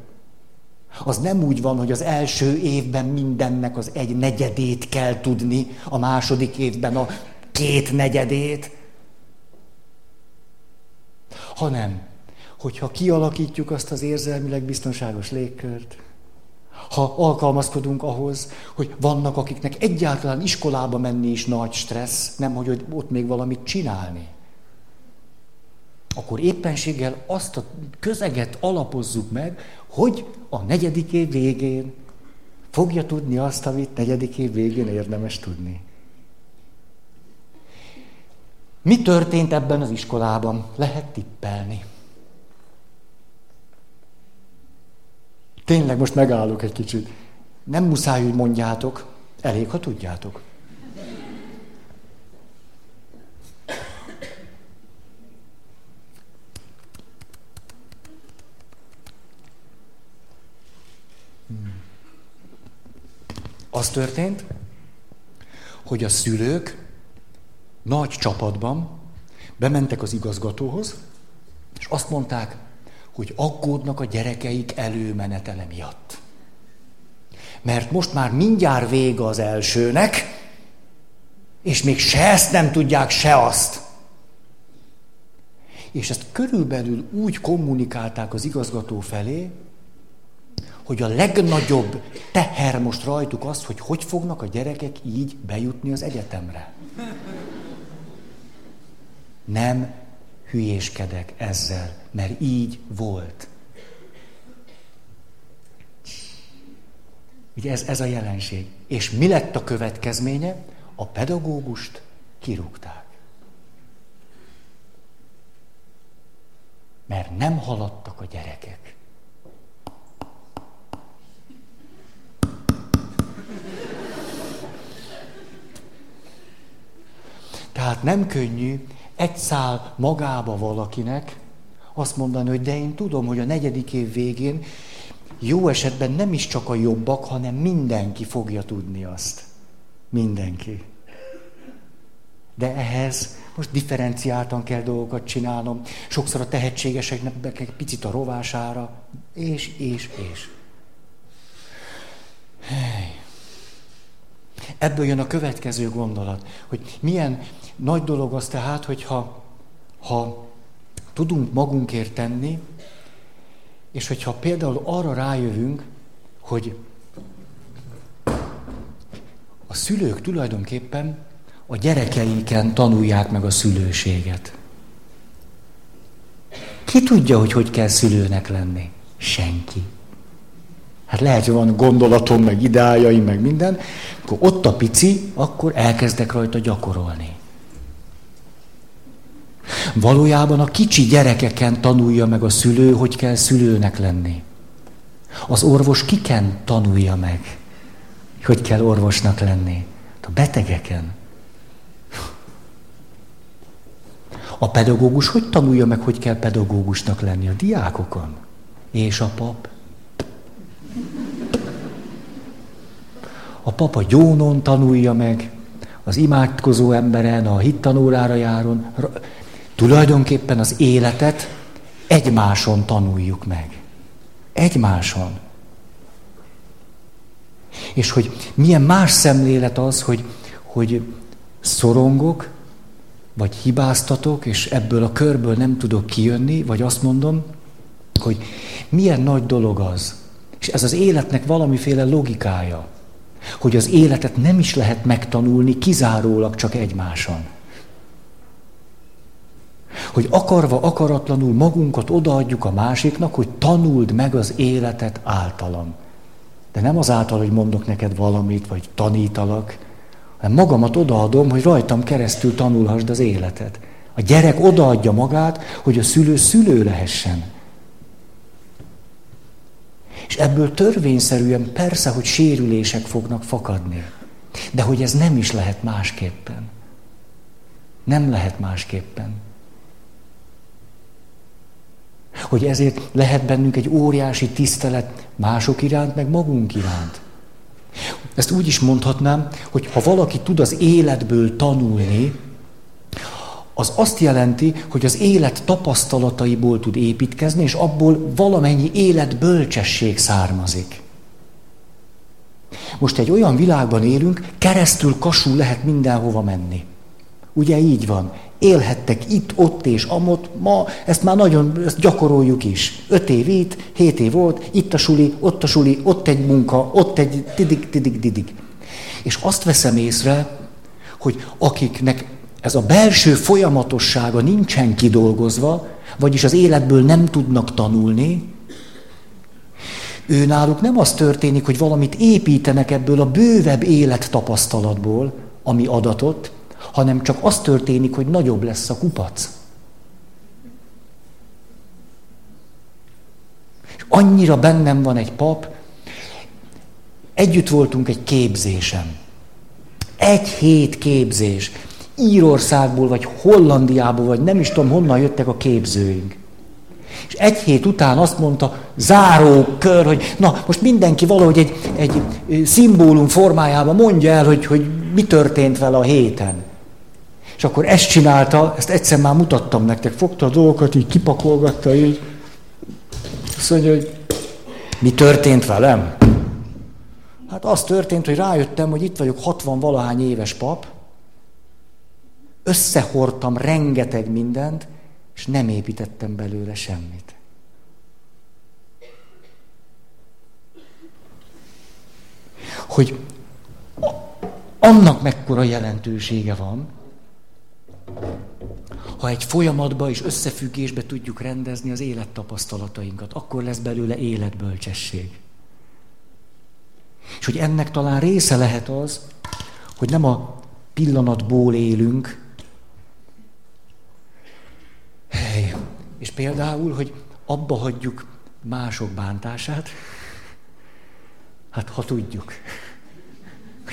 S1: Az nem úgy van, hogy az első évben mindennek az egy negyedét kell tudni, a második évben a két negyedét, hanem, hogyha kialakítjuk azt az érzelmileg biztonságos légkört, ha alkalmazkodunk ahhoz, hogy vannak, akiknek egyáltalán iskolába menni is nagy stressz, nem hogy ott még valamit csinálni. Akkor éppenséggel azt a közeget alapozzuk meg, hogy a negyedik év végén fogja tudni azt, amit negyedik év végén érdemes tudni. Mi történt ebben az iskolában? Lehet tippelni. Tényleg most megállok egy kicsit. Nem muszáj, hogy mondjátok, elég, ha tudjátok. Hmm. Az történt, hogy a szülők nagy csapatban bementek az igazgatóhoz, és azt mondták, hogy aggódnak a gyerekeik előmenetele miatt. Mert most már mindjárt vége az elsőnek, és még se ezt nem tudják, se azt. És ezt körülbelül úgy kommunikálták az igazgató felé, hogy a legnagyobb teher most rajtuk az, hogy hogy fognak a gyerekek így bejutni az egyetemre. Nem hülyéskedek ezzel, mert így volt. Ugye ez, ez a jelenség. És mi lett a következménye? A pedagógust kirúgták. Mert nem haladtak a gyerekek. Tehát nem könnyű egy szál magába valakinek azt mondani, hogy de én tudom, hogy a negyedik év végén jó esetben nem is csak a jobbak, hanem mindenki fogja tudni azt. Mindenki. De ehhez most differenciáltan kell dolgokat csinálnom. Sokszor a tehetségeseknek kell picit a rovására, és, és, és. Hey. Ebből jön a következő gondolat, hogy milyen nagy dolog az tehát, hogyha ha tudunk magunkért tenni, és hogyha például arra rájövünk, hogy a szülők tulajdonképpen a gyerekeiken tanulják meg a szülőséget. Ki tudja, hogy hogy kell szülőnek lenni? Senki. Hát lehet, hogy van gondolatom, meg ideájaim, meg minden. Akkor ott a pici, akkor elkezdek rajta gyakorolni. Valójában a kicsi gyerekeken tanulja meg a szülő, hogy kell szülőnek lenni. Az orvos kiken tanulja meg, hogy kell orvosnak lenni. A betegeken. A pedagógus hogy tanulja meg, hogy kell pedagógusnak lenni a diákokon? És a pap? A papa gyónon tanulja meg, az imádkozó emberen, a hittanórára járon. Tulajdonképpen az életet egymáson tanuljuk meg. Egymáson. És hogy milyen más szemlélet az, hogy, hogy szorongok, vagy hibáztatok, és ebből a körből nem tudok kijönni, vagy azt mondom, hogy milyen nagy dolog az. És ez az életnek valamiféle logikája, hogy az életet nem is lehet megtanulni kizárólag csak egymáson. Hogy akarva, akaratlanul magunkat odaadjuk a másiknak, hogy tanuld meg az életet általam. De nem azáltal, hogy mondok neked valamit, vagy tanítalak, hanem magamat odaadom, hogy rajtam keresztül tanulhassd az életet. A gyerek odaadja magát, hogy a szülő szülő lehessen. És ebből törvényszerűen persze, hogy sérülések fognak fakadni. De hogy ez nem is lehet másképpen. Nem lehet másképpen. Hogy ezért lehet bennünk egy óriási tisztelet mások iránt, meg magunk iránt. Ezt úgy is mondhatnám, hogy ha valaki tud az életből tanulni, az azt jelenti, hogy az élet tapasztalataiból tud építkezni, és abból valamennyi életbölcsesség származik. Most egy olyan világban élünk, keresztül kasul lehet mindenhova menni. Ugye így van élhettek itt, ott és amott, ma ezt már nagyon ezt gyakoroljuk is. Öt év itt, hét év volt, itt a suli, ott a suli, ott egy munka, ott egy tidig, tidig, didig. És azt veszem észre, hogy akiknek ez a belső folyamatossága nincsen kidolgozva, vagyis az életből nem tudnak tanulni, ő náluk nem az történik, hogy valamit építenek ebből a bővebb élettapasztalatból, ami adatot, hanem csak az történik, hogy nagyobb lesz a kupac. És annyira bennem van egy pap, együtt voltunk egy képzésem. Egy hét képzés. Írországból, vagy Hollandiából, vagy nem is tudom, honnan jöttek a képzőink. És egy hét után azt mondta, záró kör, hogy na, most mindenki valahogy egy, egy szimbólum formájában mondja el, hogy, hogy mi történt vele a héten. És akkor ezt csinálta, ezt egyszer már mutattam nektek, fogta a dolgokat, így kipakolgatta, így. Azt mondja, hogy mi történt velem? Hát az történt, hogy rájöttem, hogy itt vagyok 60 valahány éves pap, összehordtam rengeteg mindent, és nem építettem belőle semmit. Hogy annak mekkora jelentősége van, ha egy folyamatba és összefüggésbe tudjuk rendezni az élettapasztalatainkat, akkor lesz belőle életbölcsesség. És hogy ennek talán része lehet az, hogy nem a pillanatból élünk, hey, és például, hogy abba hagyjuk mások bántását, hát ha tudjuk.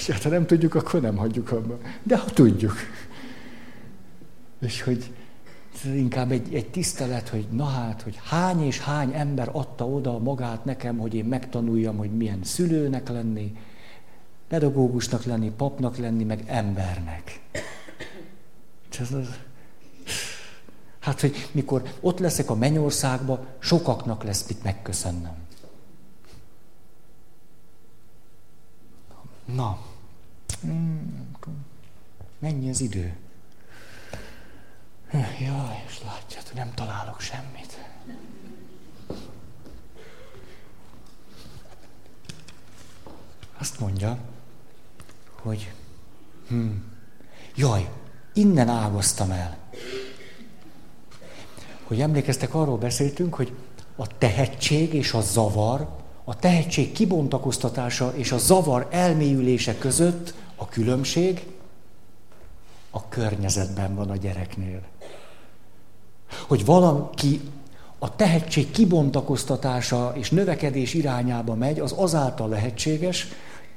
S1: hát ha nem tudjuk, akkor nem hagyjuk abba. De ha tudjuk. És hogy inkább egy, egy tisztelet, hogy na hát, hogy hány és hány ember adta oda magát nekem, hogy én megtanuljam, hogy milyen szülőnek lenni, pedagógusnak lenni, papnak lenni, meg embernek. Ez az, hát, hogy mikor ott leszek a mennyországba, sokaknak lesz mit megköszönnem. Na, mennyi az idő? Jaj, és látját, hogy nem találok semmit. Azt mondja, hogy hm, jaj, innen ágoztam el. Hogy emlékeztek, arról beszéltünk, hogy a tehetség és a zavar, a tehetség kibontakoztatása és a zavar elmélyülése között a különbség a környezetben van a gyereknél. Hogy valaki a tehetség kibontakoztatása és növekedés irányába megy, az azáltal lehetséges,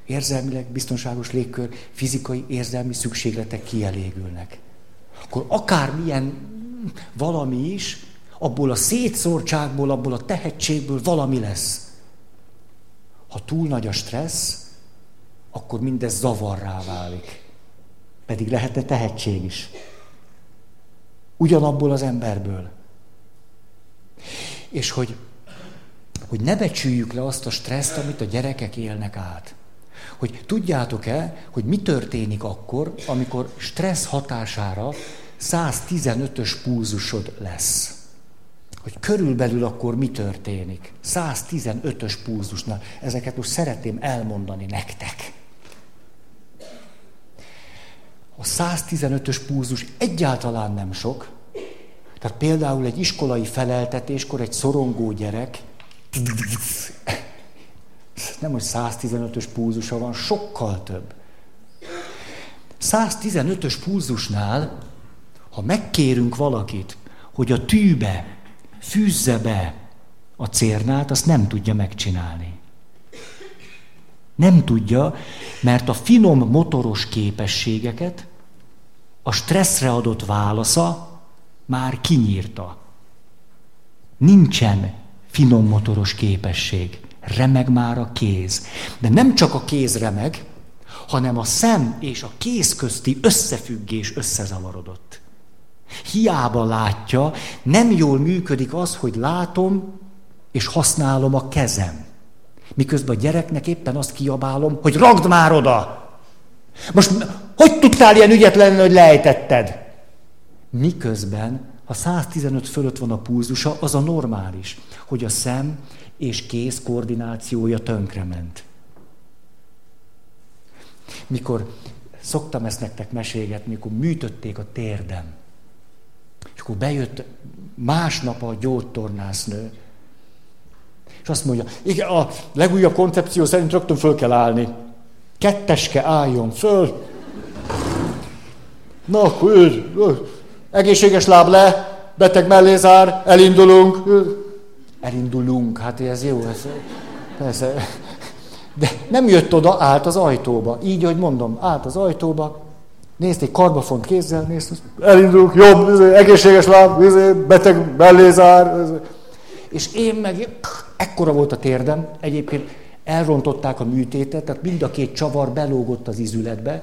S1: érzelmileg biztonságos légkör, fizikai, érzelmi szükségletek kielégülnek. Akkor akármilyen valami is, abból a szétszórtságból, abból a tehetségből valami lesz. Ha túl nagy a stressz, akkor mindez zavarrá válik. Pedig lehetne tehetség is. Ugyanabból az emberből. És hogy, hogy ne becsüljük le azt a stresszt, amit a gyerekek élnek át. Hogy tudjátok-e, hogy mi történik akkor, amikor stressz hatására 115-ös púzusod lesz. Hogy körülbelül akkor mi történik. 115-ös púzusnál. Ezeket most szeretném elmondani nektek. A 115-ös púzus egyáltalán nem sok. Tehát például egy iskolai feleltetéskor egy szorongó gyerek, nem, hogy 115-ös púzusa van, sokkal több. 115-ös púzusnál, ha megkérünk valakit, hogy a tűbe fűzze be a cérnát, azt nem tudja megcsinálni. Nem tudja, mert a finom motoros képességeket a stresszre adott válasza már kinyírta. Nincsen finom motoros képesség. Remeg már a kéz. De nem csak a kéz remeg, hanem a szem és a kéz közti összefüggés összezavarodott. Hiába látja, nem jól működik az, hogy látom és használom a kezem. Miközben a gyereknek éppen azt kiabálom, hogy ragd már oda! Most hogy tudtál ilyen ügyetlen, hogy lejtetted? Miközben, ha 115 fölött van a pulzusa, az a normális, hogy a szem és kéz koordinációja tönkrement. Mikor szoktam ezt nektek mesélgetni, mikor műtötték a térdem, és akkor bejött másnap a gyógytornásznő, és azt mondja, igen, a legújabb koncepció szerint rögtön föl kell állni. Ketteske álljon föl. Na, akkor ő, egészséges láb le, beteg mellé zár, elindulunk. Elindulunk, hát ez jó, ez, persze. De nem jött oda, állt az ajtóba. Így, hogy mondom, állt az ajtóba, nézd egy karbafont kézzel, nézd, elindulunk, jobb, egészséges láb, beteg mellé zár. És én meg, ekkora volt a térdem, egyébként elrontották a műtétet, tehát mind a két csavar belógott az izületbe,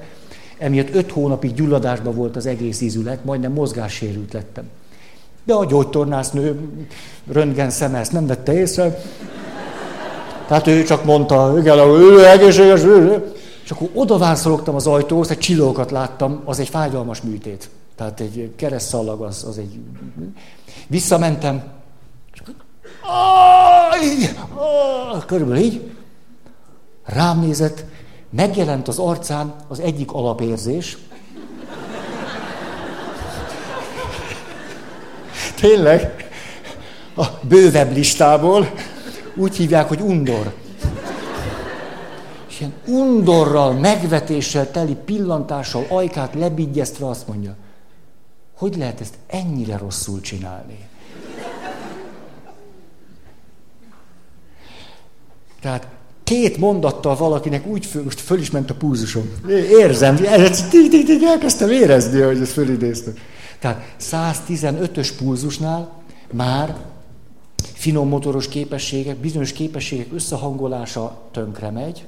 S1: emiatt öt hónapig gyulladásban volt az egész izület, majdnem mozgássérült lettem. De a gyógytornásznő röntgen szeme ezt nem vette észre. Tehát ő csak mondta, igen, ő egészséges, ő. És akkor odavászologtam az ajtóhoz, egy csillókat láttam, az egy fájdalmas műtét. Tehát egy keresztszalag, az, az egy... Visszamentem, és akkor, körülbelül így, rám nézett, megjelent az arcán az egyik alapérzés. Tényleg, a bővebb listából úgy hívják, hogy undor. Ilyen undorral, megvetéssel teli pillantással, ajkát lebigyeztve azt mondja, hogy lehet ezt ennyire rosszul csinálni? Tehát két mondattal valakinek úgy föl, most föl is ment a púzusom. Érzem, elkezdtem érezni, hogy ezt fölidéztem. Tehát 115-ös pulzusnál már finom motoros képességek, bizonyos képességek összehangolása tönkre megy.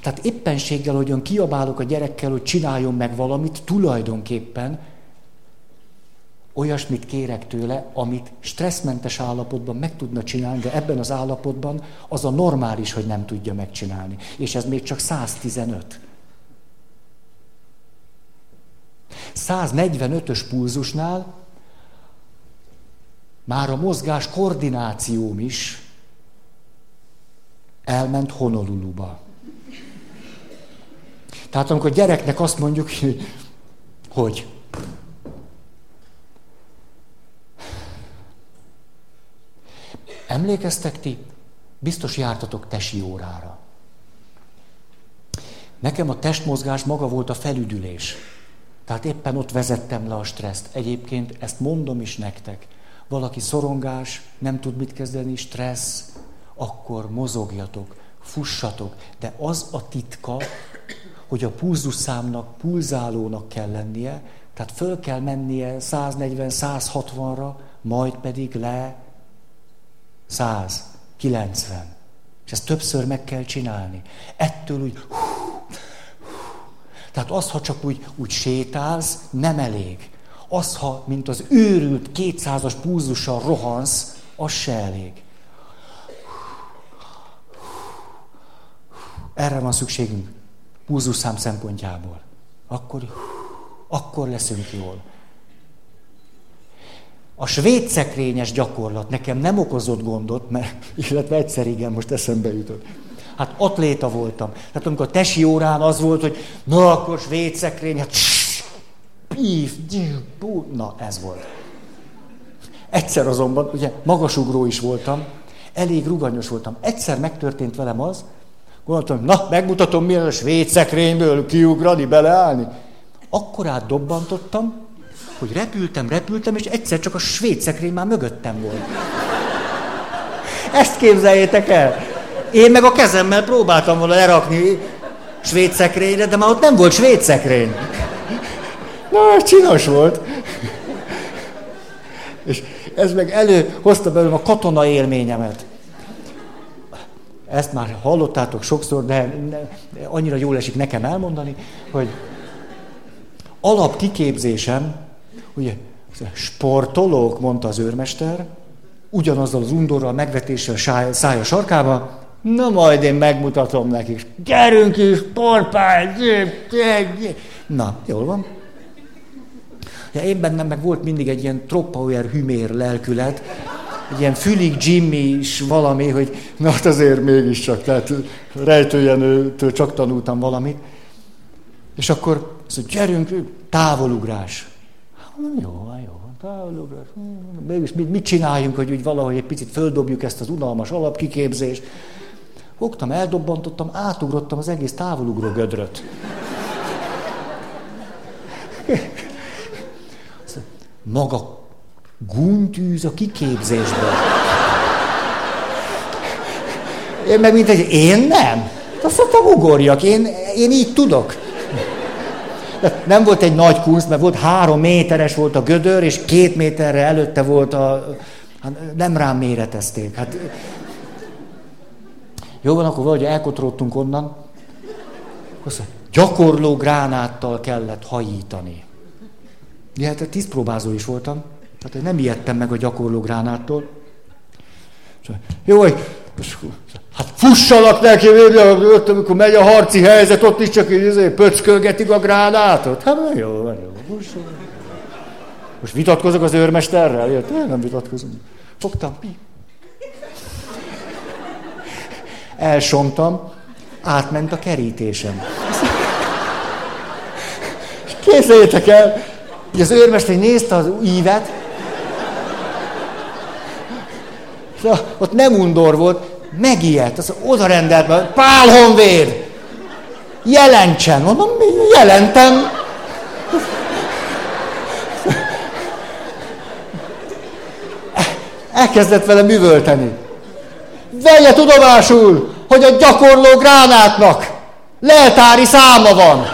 S1: Tehát éppenséggel, hogyan kiabálok a gyerekkel, hogy csináljon meg valamit, tulajdonképpen olyasmit kérek tőle, amit stresszmentes állapotban meg tudna csinálni, de ebben az állapotban az a normális, hogy nem tudja megcsinálni. És ez még csak 115. 145-ös pulzusnál már a mozgás koordinációm is elment Honoluluba. Tehát amikor gyereknek azt mondjuk, hogy Emlékeztek ti? Biztos jártatok tesi órára. Nekem a testmozgás maga volt a felüdülés. Tehát éppen ott vezettem le a stresszt. Egyébként ezt mondom is nektek. Valaki szorongás, nem tud mit kezdeni, stressz, akkor mozogjatok, fussatok. De az a titka, hogy a pulzusszámnak pulzálónak kell lennie, Tehát föl kell mennie 140-160-ra, majd pedig le 100, 90. És ezt többször meg kell csinálni. Ettől úgy... Hú, hú. Tehát az, ha csak úgy, úgy sétálsz, nem elég. Az, ha mint az őrült 200-as púzussal rohansz, az se elég. Erre van szükségünk púzusszám szempontjából. Akkor, akkor leszünk jól. A svéd szekrényes gyakorlat nekem nem okozott gondot, mert, illetve egyszer igen, most eszembe jutott. Hát atléta voltam. Tehát amikor a tesi órán az volt, hogy na akkor svéd szekrény, hát píf, na ez volt. Egyszer azonban, ugye magasugró is voltam, elég ruganyos voltam. Egyszer megtörtént velem az, gondoltam, na, megmutatom, milyen a svéd szekrényből kiugrani, beleállni. Akkor átdobbantottam, hogy repültem, repültem, és egyszer csak a svéd szekrény már mögöttem volt. Ezt képzeljétek el! Én meg a kezemmel próbáltam volna lerakni svéd szekrényre, de már ott nem volt svéd szekrény. Na, csinos volt. És ez meg előhozta belőlem a katona élményemet. Ezt már hallottátok sokszor, de annyira jól esik nekem elmondani, hogy alapkiképzésem, ugye sportolók, mondta az őrmester, ugyanazzal az undorral, megvetéssel szája sarkába, na majd én megmutatom nekik. Gyerünk is, sportpály! Na, jól van. Ja, én bennem meg volt mindig egy ilyen troppauer hümér lelkület, egy ilyen fülig Jimmy is valami, hogy na hát azért mégiscsak, tehát rejtőjenőtől csak tanultam valamit. És akkor azt mondja, gyerünk, távolugrás. Jó, jó, távolugrás. Mégis mit, mit csináljunk, hogy úgy valahogy egy picit földobjuk ezt az unalmas alapkiképzést. Fogtam, eldobbantottam, átugrottam az egész távolugró gödröt. Maga guntyűz a kiképzésből. Én meg mint egy, én nem. Azt mondtam, ugorjak, én, én így tudok. De nem volt egy nagy kunst, mert volt három méteres volt a gödör, és két méterre előtte volt a... Hát nem rám méretezték. Hát... Jó van, akkor valahogy elkotródtunk onnan. Azt gyakorló gránáttal kellett hajítani. Ja, hát tíz próbázó is voltam. Tehát nem ijedtem meg a gyakorló gránáttól. Jó, hogy hát fussanak neki, ott, amikor megy a harci helyzet, ott is csak így izé, pöckölgetik a gránátot. Hát jó, jó, jó, Most vitatkozok az őrmesterrel? Jött? Nem vitatkozom. Fogtam, mi? Elsomtam, átment a kerítésem. Képzeljétek el, hogy az őrmester nézte az ívet, és ott nem undor volt, megijedt, az oda rendelt, Pál Honvéd, jelentsen. Mondom, jelentem. Elkezdett vele művölteni. Vegye tudomásul, hogy a gyakorló gránátnak leltári száma van.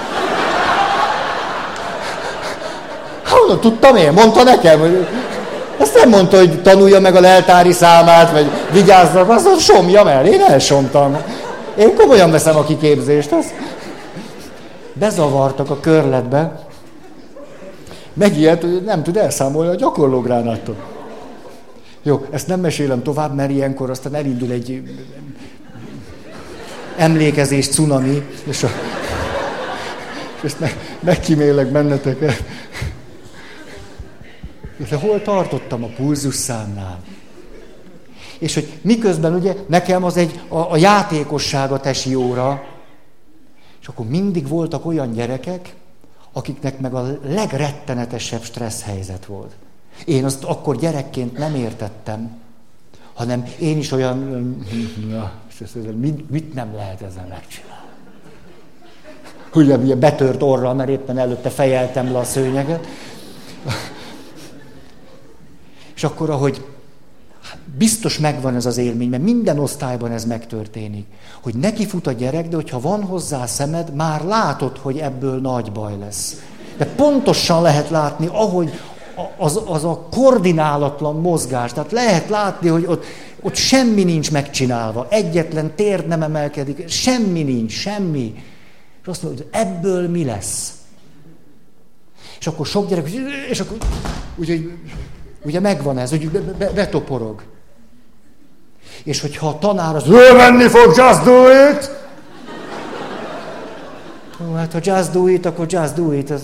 S1: Honnan tudtam én? Mondta nekem, hogy azt nem mondta, hogy tanulja meg a leltári számát, vagy vigyázzak, azt somjam el, én elsomtam. Én komolyan veszem a kiképzést. Azt... Bezavartak a körletbe. Megijedt, hogy nem tud elszámolni a gyakorló gránáttól. Jó, ezt nem mesélem tovább, mert ilyenkor aztán elindul egy emlékezés cunami, és, a, és meg, megkímélek benneteket. De hol tartottam a pulzusszámnál? És hogy miközben ugye nekem az egy a, a játékosság a tesi óra, és akkor mindig voltak olyan gyerekek, akiknek meg a legrettenetesebb stressz helyzet volt. Én azt akkor gyerekként nem értettem, hanem én is olyan, na, mit, mit nem lehet ezzel megcsinálni? Ugye, ugye betört orra, mert éppen előtte fejeltem le a szőnyeget. És akkor, ahogy biztos megvan ez az élmény, mert minden osztályban ez megtörténik, hogy neki fut a gyerek, de hogyha van hozzá szemed, már látod, hogy ebből nagy baj lesz. De pontosan lehet látni, ahogy az, az a koordinálatlan mozgás. Tehát lehet látni, hogy ott, ott semmi nincs megcsinálva. Egyetlen tér nem emelkedik, semmi nincs, semmi. És azt mondja, hogy ebből mi lesz? És akkor sok gyerek, és akkor úgy, ugye megvan ez, hogy betoporog. És hogyha a tanár az, ő menni fog, just do it! Ó, hát ha just do it, akkor just do it. Az,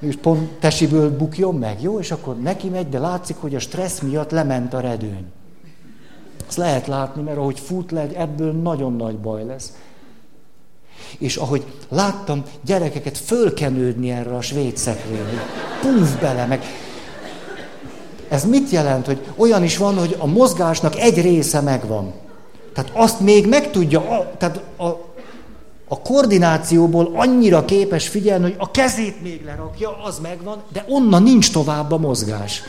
S1: és pont tesiből bukjon meg, jó? És akkor neki megy, de látszik, hogy a stressz miatt lement a redőny. Ezt lehet látni, mert ahogy fut le, ebből nagyon nagy baj lesz. És ahogy láttam gyerekeket fölkenődni erre a svéd szekrényre, puf bele, meg ez mit jelent, hogy olyan is van, hogy a mozgásnak egy része megvan. Tehát azt még meg tudja, tehát a, a koordinációból annyira képes figyelni, hogy a kezét még lerakja, az megvan, de onnan nincs tovább a mozgás.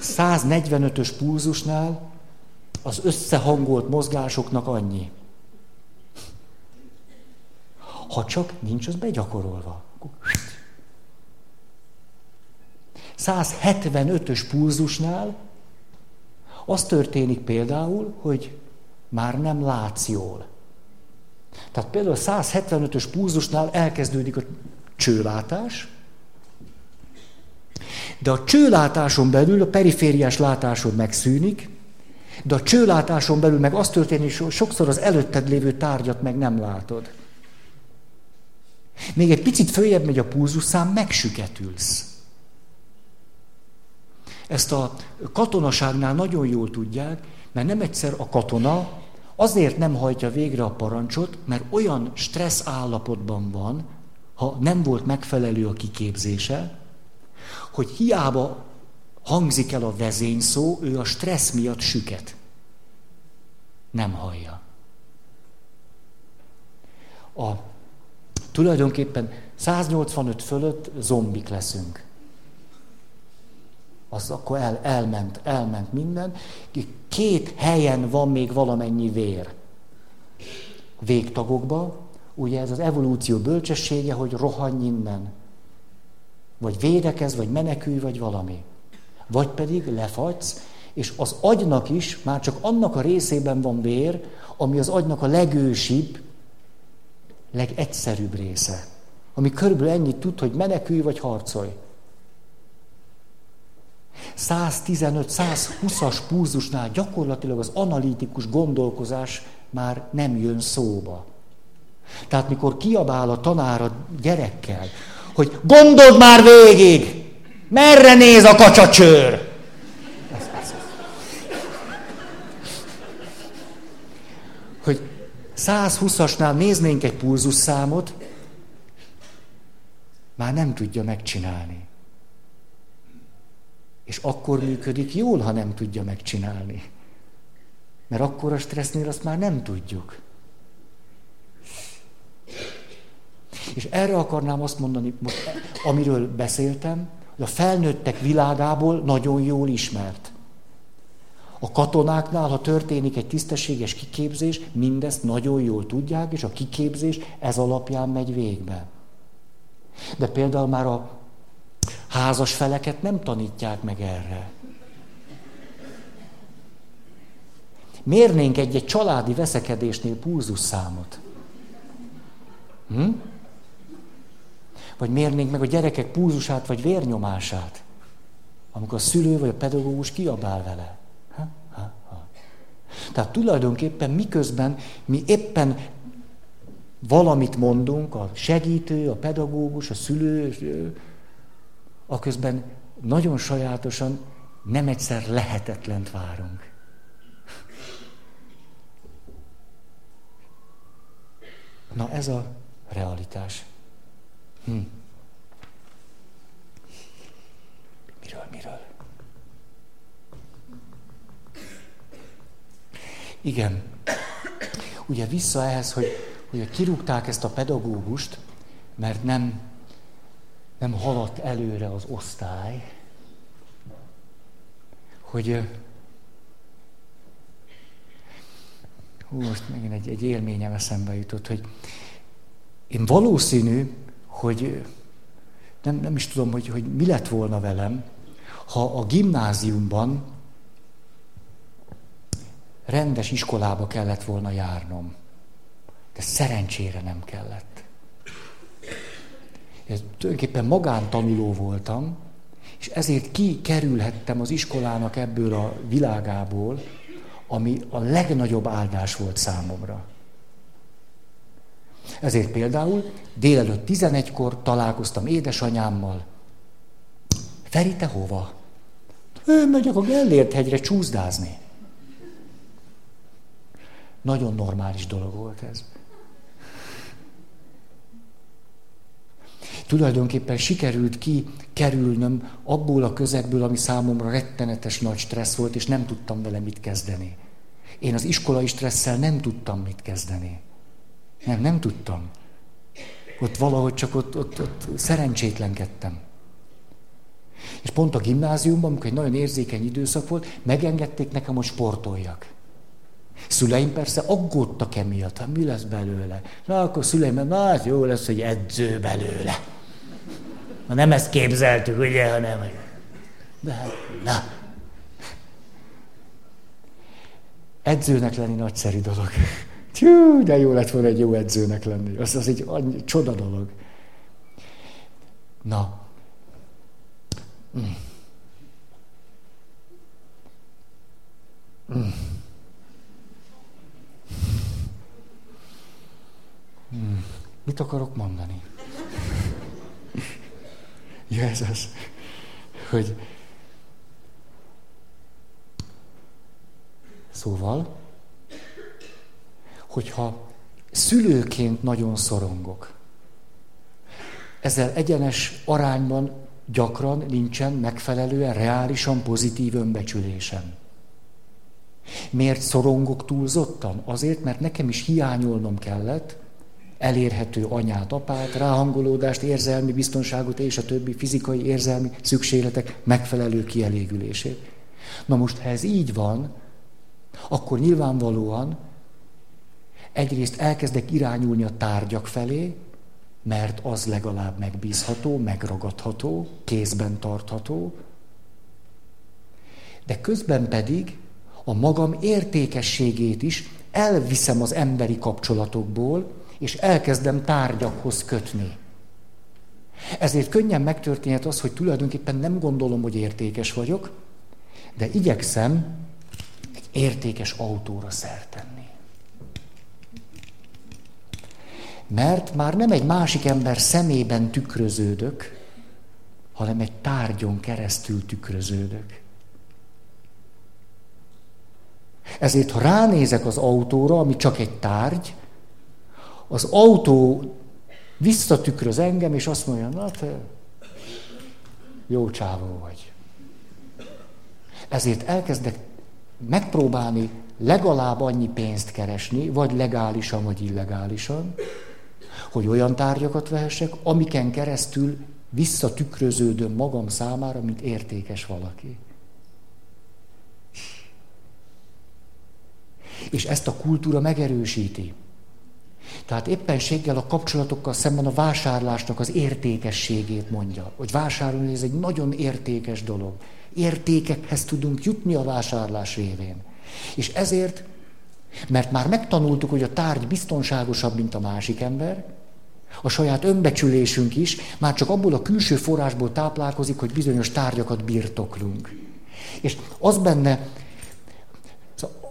S1: 145-ös pulzusnál az összehangolt mozgásoknak annyi. Ha csak nincs az begyakorolva. 175-ös pulzusnál az történik például, hogy már nem látsz jól. Tehát például a 175-ös pulzusnál elkezdődik a csőlátás, de a csőlátáson belül a perifériás látásod megszűnik, de a csőlátáson belül meg az történik, hogy sokszor az előtted lévő tárgyat meg nem látod. Még egy picit följebb megy a pulzuszám, megsüketülsz. Ezt a katonaságnál nagyon jól tudják, mert nem egyszer a katona azért nem hajtja végre a parancsot, mert olyan stressz állapotban van, ha nem volt megfelelő a kiképzése, hogy hiába hangzik el a vezényszó, ő a stressz miatt süket. Nem hallja. A, tulajdonképpen 185 fölött zombik leszünk az akkor el, elment, elment minden. Két helyen van még valamennyi vér. Végtagokba, ugye ez az evolúció bölcsessége, hogy rohanj innen. Vagy védekez, vagy menekülj, vagy valami. Vagy pedig lefagysz, és az agynak is már csak annak a részében van vér, ami az agynak a legősibb, legegyszerűbb része. Ami körülbelül ennyit tud, hogy menekülj vagy harcolj. 115-120-as púzusnál gyakorlatilag az analitikus gondolkozás már nem jön szóba. Tehát mikor kiabál a tanár a gyerekkel, hogy gondold már végig, merre néz a kacsacsőr? Hogy 120-asnál néznénk egy pulzusszámot, már nem tudja megcsinálni. És akkor működik jól, ha nem tudja megcsinálni. Mert akkor a stressznél azt már nem tudjuk. És erre akarnám azt mondani, most, amiről beszéltem, hogy a felnőttek világából nagyon jól ismert. A katonáknál, ha történik egy tisztességes kiképzés, mindezt nagyon jól tudják, és a kiképzés ez alapján megy végbe. De például már a Házas feleket nem tanítják meg erre. Mérnénk egy-egy családi veszekedésnél pulzusszámot. Hm? Vagy mérnénk meg a gyerekek pulzusát vagy vérnyomását, amikor a szülő vagy a pedagógus kiabál vele. Ha? Ha? Ha. Tehát tulajdonképpen miközben mi éppen valamit mondunk, a segítő, a pedagógus, a szülő, aközben nagyon sajátosan nem egyszer lehetetlent várunk. Na ez a realitás. Hm. Miről, miről? Igen. Ugye vissza ehhez, hogy, hogy kirúgták ezt a pedagógust, mert nem nem haladt előre az osztály, hogy hú, most megint egy, egy élményem eszembe jutott, hogy én valószínű, hogy nem, nem is tudom, hogy, hogy mi lett volna velem, ha a gimnáziumban rendes iskolába kellett volna járnom. De szerencsére nem kellett. Ez tulajdonképpen magántanuló voltam, és ezért kikerülhettem az iskolának ebből a világából, ami a legnagyobb áldás volt számomra. Ezért például délelőtt 11-kor találkoztam édesanyámmal. Feri, te hova? Én megyek a Gellért hegyre csúszdázni. Nagyon normális dolog volt ez. Tulajdonképpen sikerült ki kerülnöm abból a közegből, ami számomra rettenetes nagy stressz volt, és nem tudtam vele mit kezdeni. Én az iskolai stresszel nem tudtam mit kezdeni. Nem, nem tudtam. Ott valahogy csak ott, ott, ott szerencsétlenkedtem. És pont a gimnáziumban, amikor egy nagyon érzékeny időszak volt, megengedték nekem, hogy sportoljak. Szüleim persze aggódtak emiatt, hát mi lesz belőle. Na, akkor szüleim, na, hát jó lesz, hogy edző belőle. Na nem ezt képzeltük, ugye, hanem... De hát, na. Edzőnek lenni nagyszerű dolog. Tjú, de jó lett volna egy jó edzőnek lenni. Az, az egy annyi, csoda dolog. Na. Mm. Mm. Mit akarok mondani? Az, hogy szóval, hogyha szülőként nagyon szorongok, ezzel egyenes arányban gyakran nincsen megfelelően reálisan pozitív önbecsülésem. Miért szorongok túlzottan? Azért, mert nekem is hiányolnom kellett elérhető anyát, apát, ráhangolódást, érzelmi biztonságot és a többi fizikai, érzelmi szükségletek megfelelő kielégülését. Na most, ha ez így van, akkor nyilvánvalóan egyrészt elkezdek irányulni a tárgyak felé, mert az legalább megbízható, megragadható, kézben tartható, de közben pedig a magam értékességét is elviszem az emberi kapcsolatokból, és elkezdem tárgyakhoz kötni. Ezért könnyen megtörténhet az, hogy tulajdonképpen nem gondolom, hogy értékes vagyok, de igyekszem egy értékes autóra szert tenni. Mert már nem egy másik ember szemében tükröződök, hanem egy tárgyon keresztül tükröződök. Ezért, ha ránézek az autóra, ami csak egy tárgy, az autó visszatükröz engem, és azt mondja, na te jó csávó vagy. Ezért elkezdek megpróbálni legalább annyi pénzt keresni, vagy legálisan, vagy illegálisan, hogy olyan tárgyakat vehessek, amiken keresztül visszatükröződöm magam számára, mint értékes valaki. És ezt a kultúra megerősíti. Tehát éppenséggel a kapcsolatokkal szemben a vásárlásnak az értékességét mondja. Hogy vásárolni ez egy nagyon értékes dolog. Értékekhez tudunk jutni a vásárlás révén. És ezért, mert már megtanultuk, hogy a tárgy biztonságosabb, mint a másik ember, a saját önbecsülésünk is már csak abból a külső forrásból táplálkozik, hogy bizonyos tárgyakat birtoklunk. És az benne,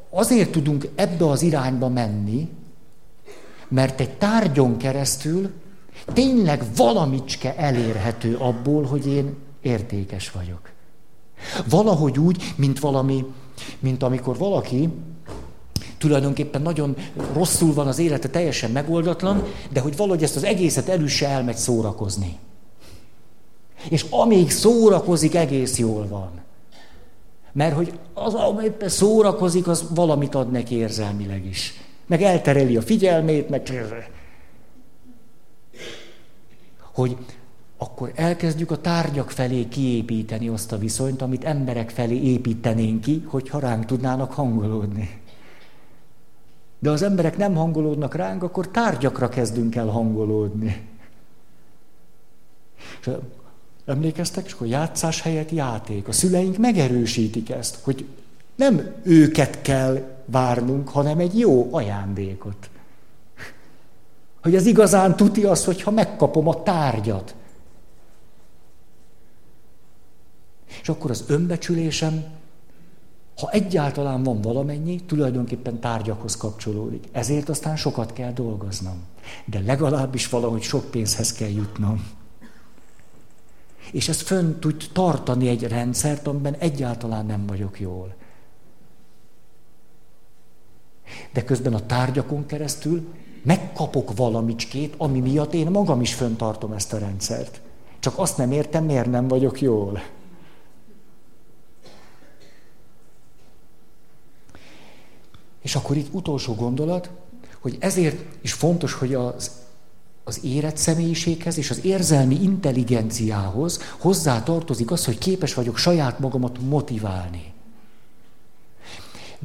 S1: azért tudunk ebbe az irányba menni, mert egy tárgyon keresztül tényleg valamicske elérhető abból, hogy én értékes vagyok. Valahogy úgy, mint valami, mint amikor valaki tulajdonképpen nagyon rosszul van az élete, teljesen megoldatlan, de hogy valahogy ezt az egészet elüsse elmegy szórakozni. És amíg szórakozik, egész jól van. Mert hogy az, ami szórakozik, az valamit ad neki érzelmileg is meg eltereli a figyelmét, meg... Hogy akkor elkezdjük a tárgyak felé kiépíteni azt a viszonyt, amit emberek felé építenénk ki, hogyha ránk tudnának hangolódni. De az emberek nem hangolódnak ránk, akkor tárgyakra kezdünk el hangolódni. És emlékeztek, hogy a játszás helyett játék. A szüleink megerősítik ezt, hogy nem őket kell várnunk, hanem egy jó ajándékot. Hogy az igazán tuti az, hogyha megkapom a tárgyat. És akkor az önbecsülésem, ha egyáltalán van valamennyi, tulajdonképpen tárgyakhoz kapcsolódik. Ezért aztán sokat kell dolgoznom. De legalábbis valahogy sok pénzhez kell jutnom. És ez fönn tud tartani egy rendszert, amiben egyáltalán nem vagyok jól. De közben a tárgyakon keresztül megkapok valamicskét, ami miatt én magam is föntartom ezt a rendszert. Csak azt nem értem, miért nem vagyok jól. És akkor itt utolsó gondolat, hogy ezért is fontos, hogy az, az érett személyiséghez és az érzelmi intelligenciához hozzá tartozik az, hogy képes vagyok saját magamat motiválni.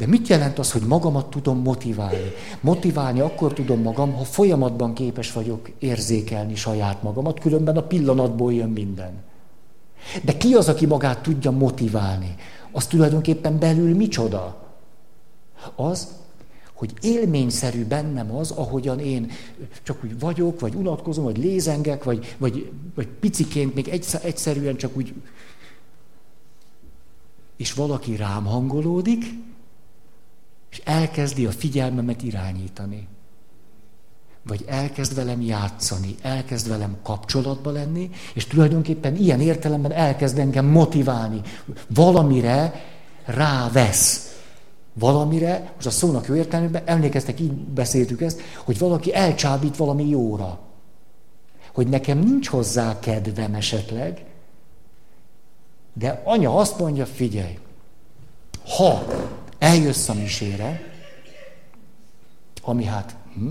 S1: De mit jelent az, hogy magamat tudom motiválni? Motiválni akkor tudom magam, ha folyamatban képes vagyok érzékelni saját magamat, különben a pillanatból jön minden. De ki az, aki magát tudja motiválni? Az tulajdonképpen belül micsoda? Az, hogy élményszerű bennem az, ahogyan én csak úgy vagyok, vagy unatkozom, vagy lézengek, vagy, vagy, vagy piciként még egyszerűen csak úgy, és valaki rám hangolódik, és elkezdi a figyelmemet irányítani. Vagy elkezd velem játszani, elkezd velem kapcsolatba lenni, és tulajdonképpen ilyen értelemben elkezd engem motiválni. Valamire rávesz. Valamire, most a szónak jó értelmében, emlékeztek, így beszéltük ezt, hogy valaki elcsábít valami jóra. Hogy nekem nincs hozzá kedvem esetleg, de anya azt mondja, figyelj, ha eljössz a misére, ami hát hm,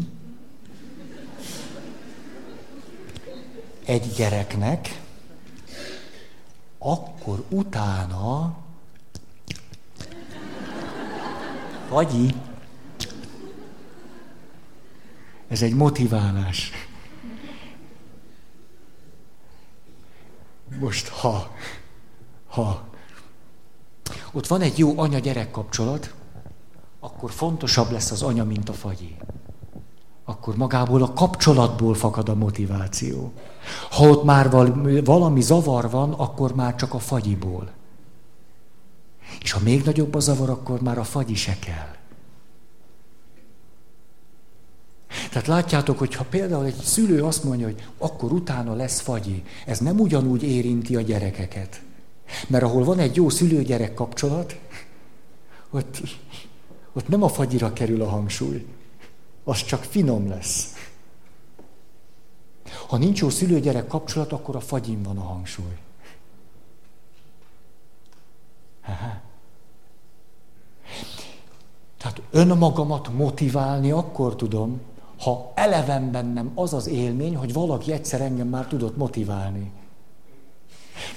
S1: egy gyereknek, akkor utána Agyi. Ez egy motiválás. Most ha, ha ott van egy jó anya-gyerek kapcsolat, akkor fontosabb lesz az anya, mint a fagyi. Akkor magából a kapcsolatból fakad a motiváció. Ha ott már valami zavar van, akkor már csak a fagyiból. És ha még nagyobb a zavar, akkor már a fagyi se kell. Tehát látjátok, hogy ha például egy szülő azt mondja, hogy akkor utána lesz fagyi, ez nem ugyanúgy érinti a gyerekeket. Mert ahol van egy jó szülő-gyerek kapcsolat, ott, ott nem a fagyira kerül a hangsúly, az csak finom lesz. Ha nincs jó szülő-gyerek kapcsolat, akkor a fagyin van a hangsúly. Aha. Tehát önmagamat motiválni akkor tudom, ha eleven bennem az az élmény, hogy valaki egyszer engem már tudott motiválni.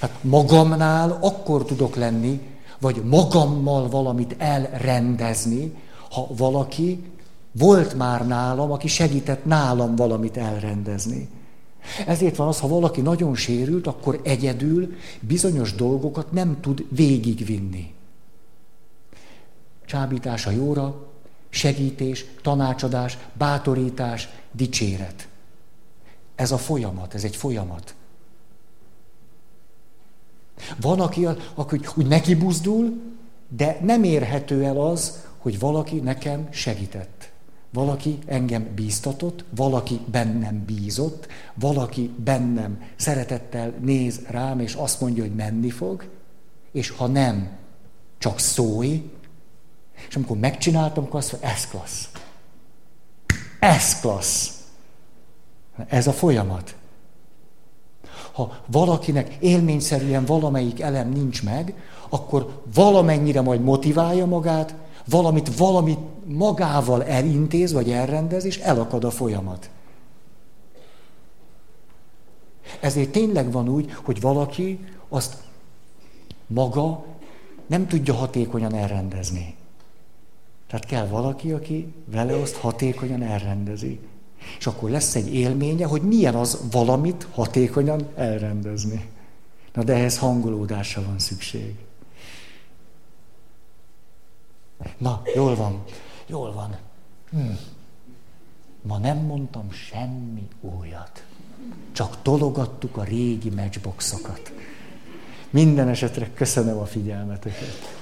S1: Hát magamnál akkor tudok lenni, vagy magammal valamit elrendezni, ha valaki volt már nálam, aki segített nálam valamit elrendezni. Ezért van az, ha valaki nagyon sérült, akkor egyedül bizonyos dolgokat nem tud végigvinni. Csábítás a jóra, segítés, tanácsadás, bátorítás, dicséret. Ez a folyamat, ez egy folyamat. Van, aki, aki úgy neki buzdul, de nem érhető el az, hogy valaki nekem segített. Valaki engem bíztatott, valaki bennem bízott, valaki bennem szeretettel néz rám, és azt mondja, hogy menni fog, és ha nem, csak szólj, és amikor megcsináltam, akkor azt mondja, ez klassz. Ez klassz. Ez a folyamat. Ha valakinek élményszerűen valamelyik elem nincs meg, akkor valamennyire majd motiválja magát, valamit, valamit magával elintéz, vagy elrendez, és elakad a folyamat. Ezért tényleg van úgy, hogy valaki azt maga nem tudja hatékonyan elrendezni. Tehát kell valaki, aki vele azt hatékonyan elrendezi. És akkor lesz egy élménye, hogy milyen az valamit hatékonyan elrendezni. Na de ehhez hangolódásra van szükség. Na, jól van, jól van. Hm. Ma nem mondtam semmi újat. Csak tologattuk a régi matchboxokat. Minden esetre köszönöm a figyelmeteket.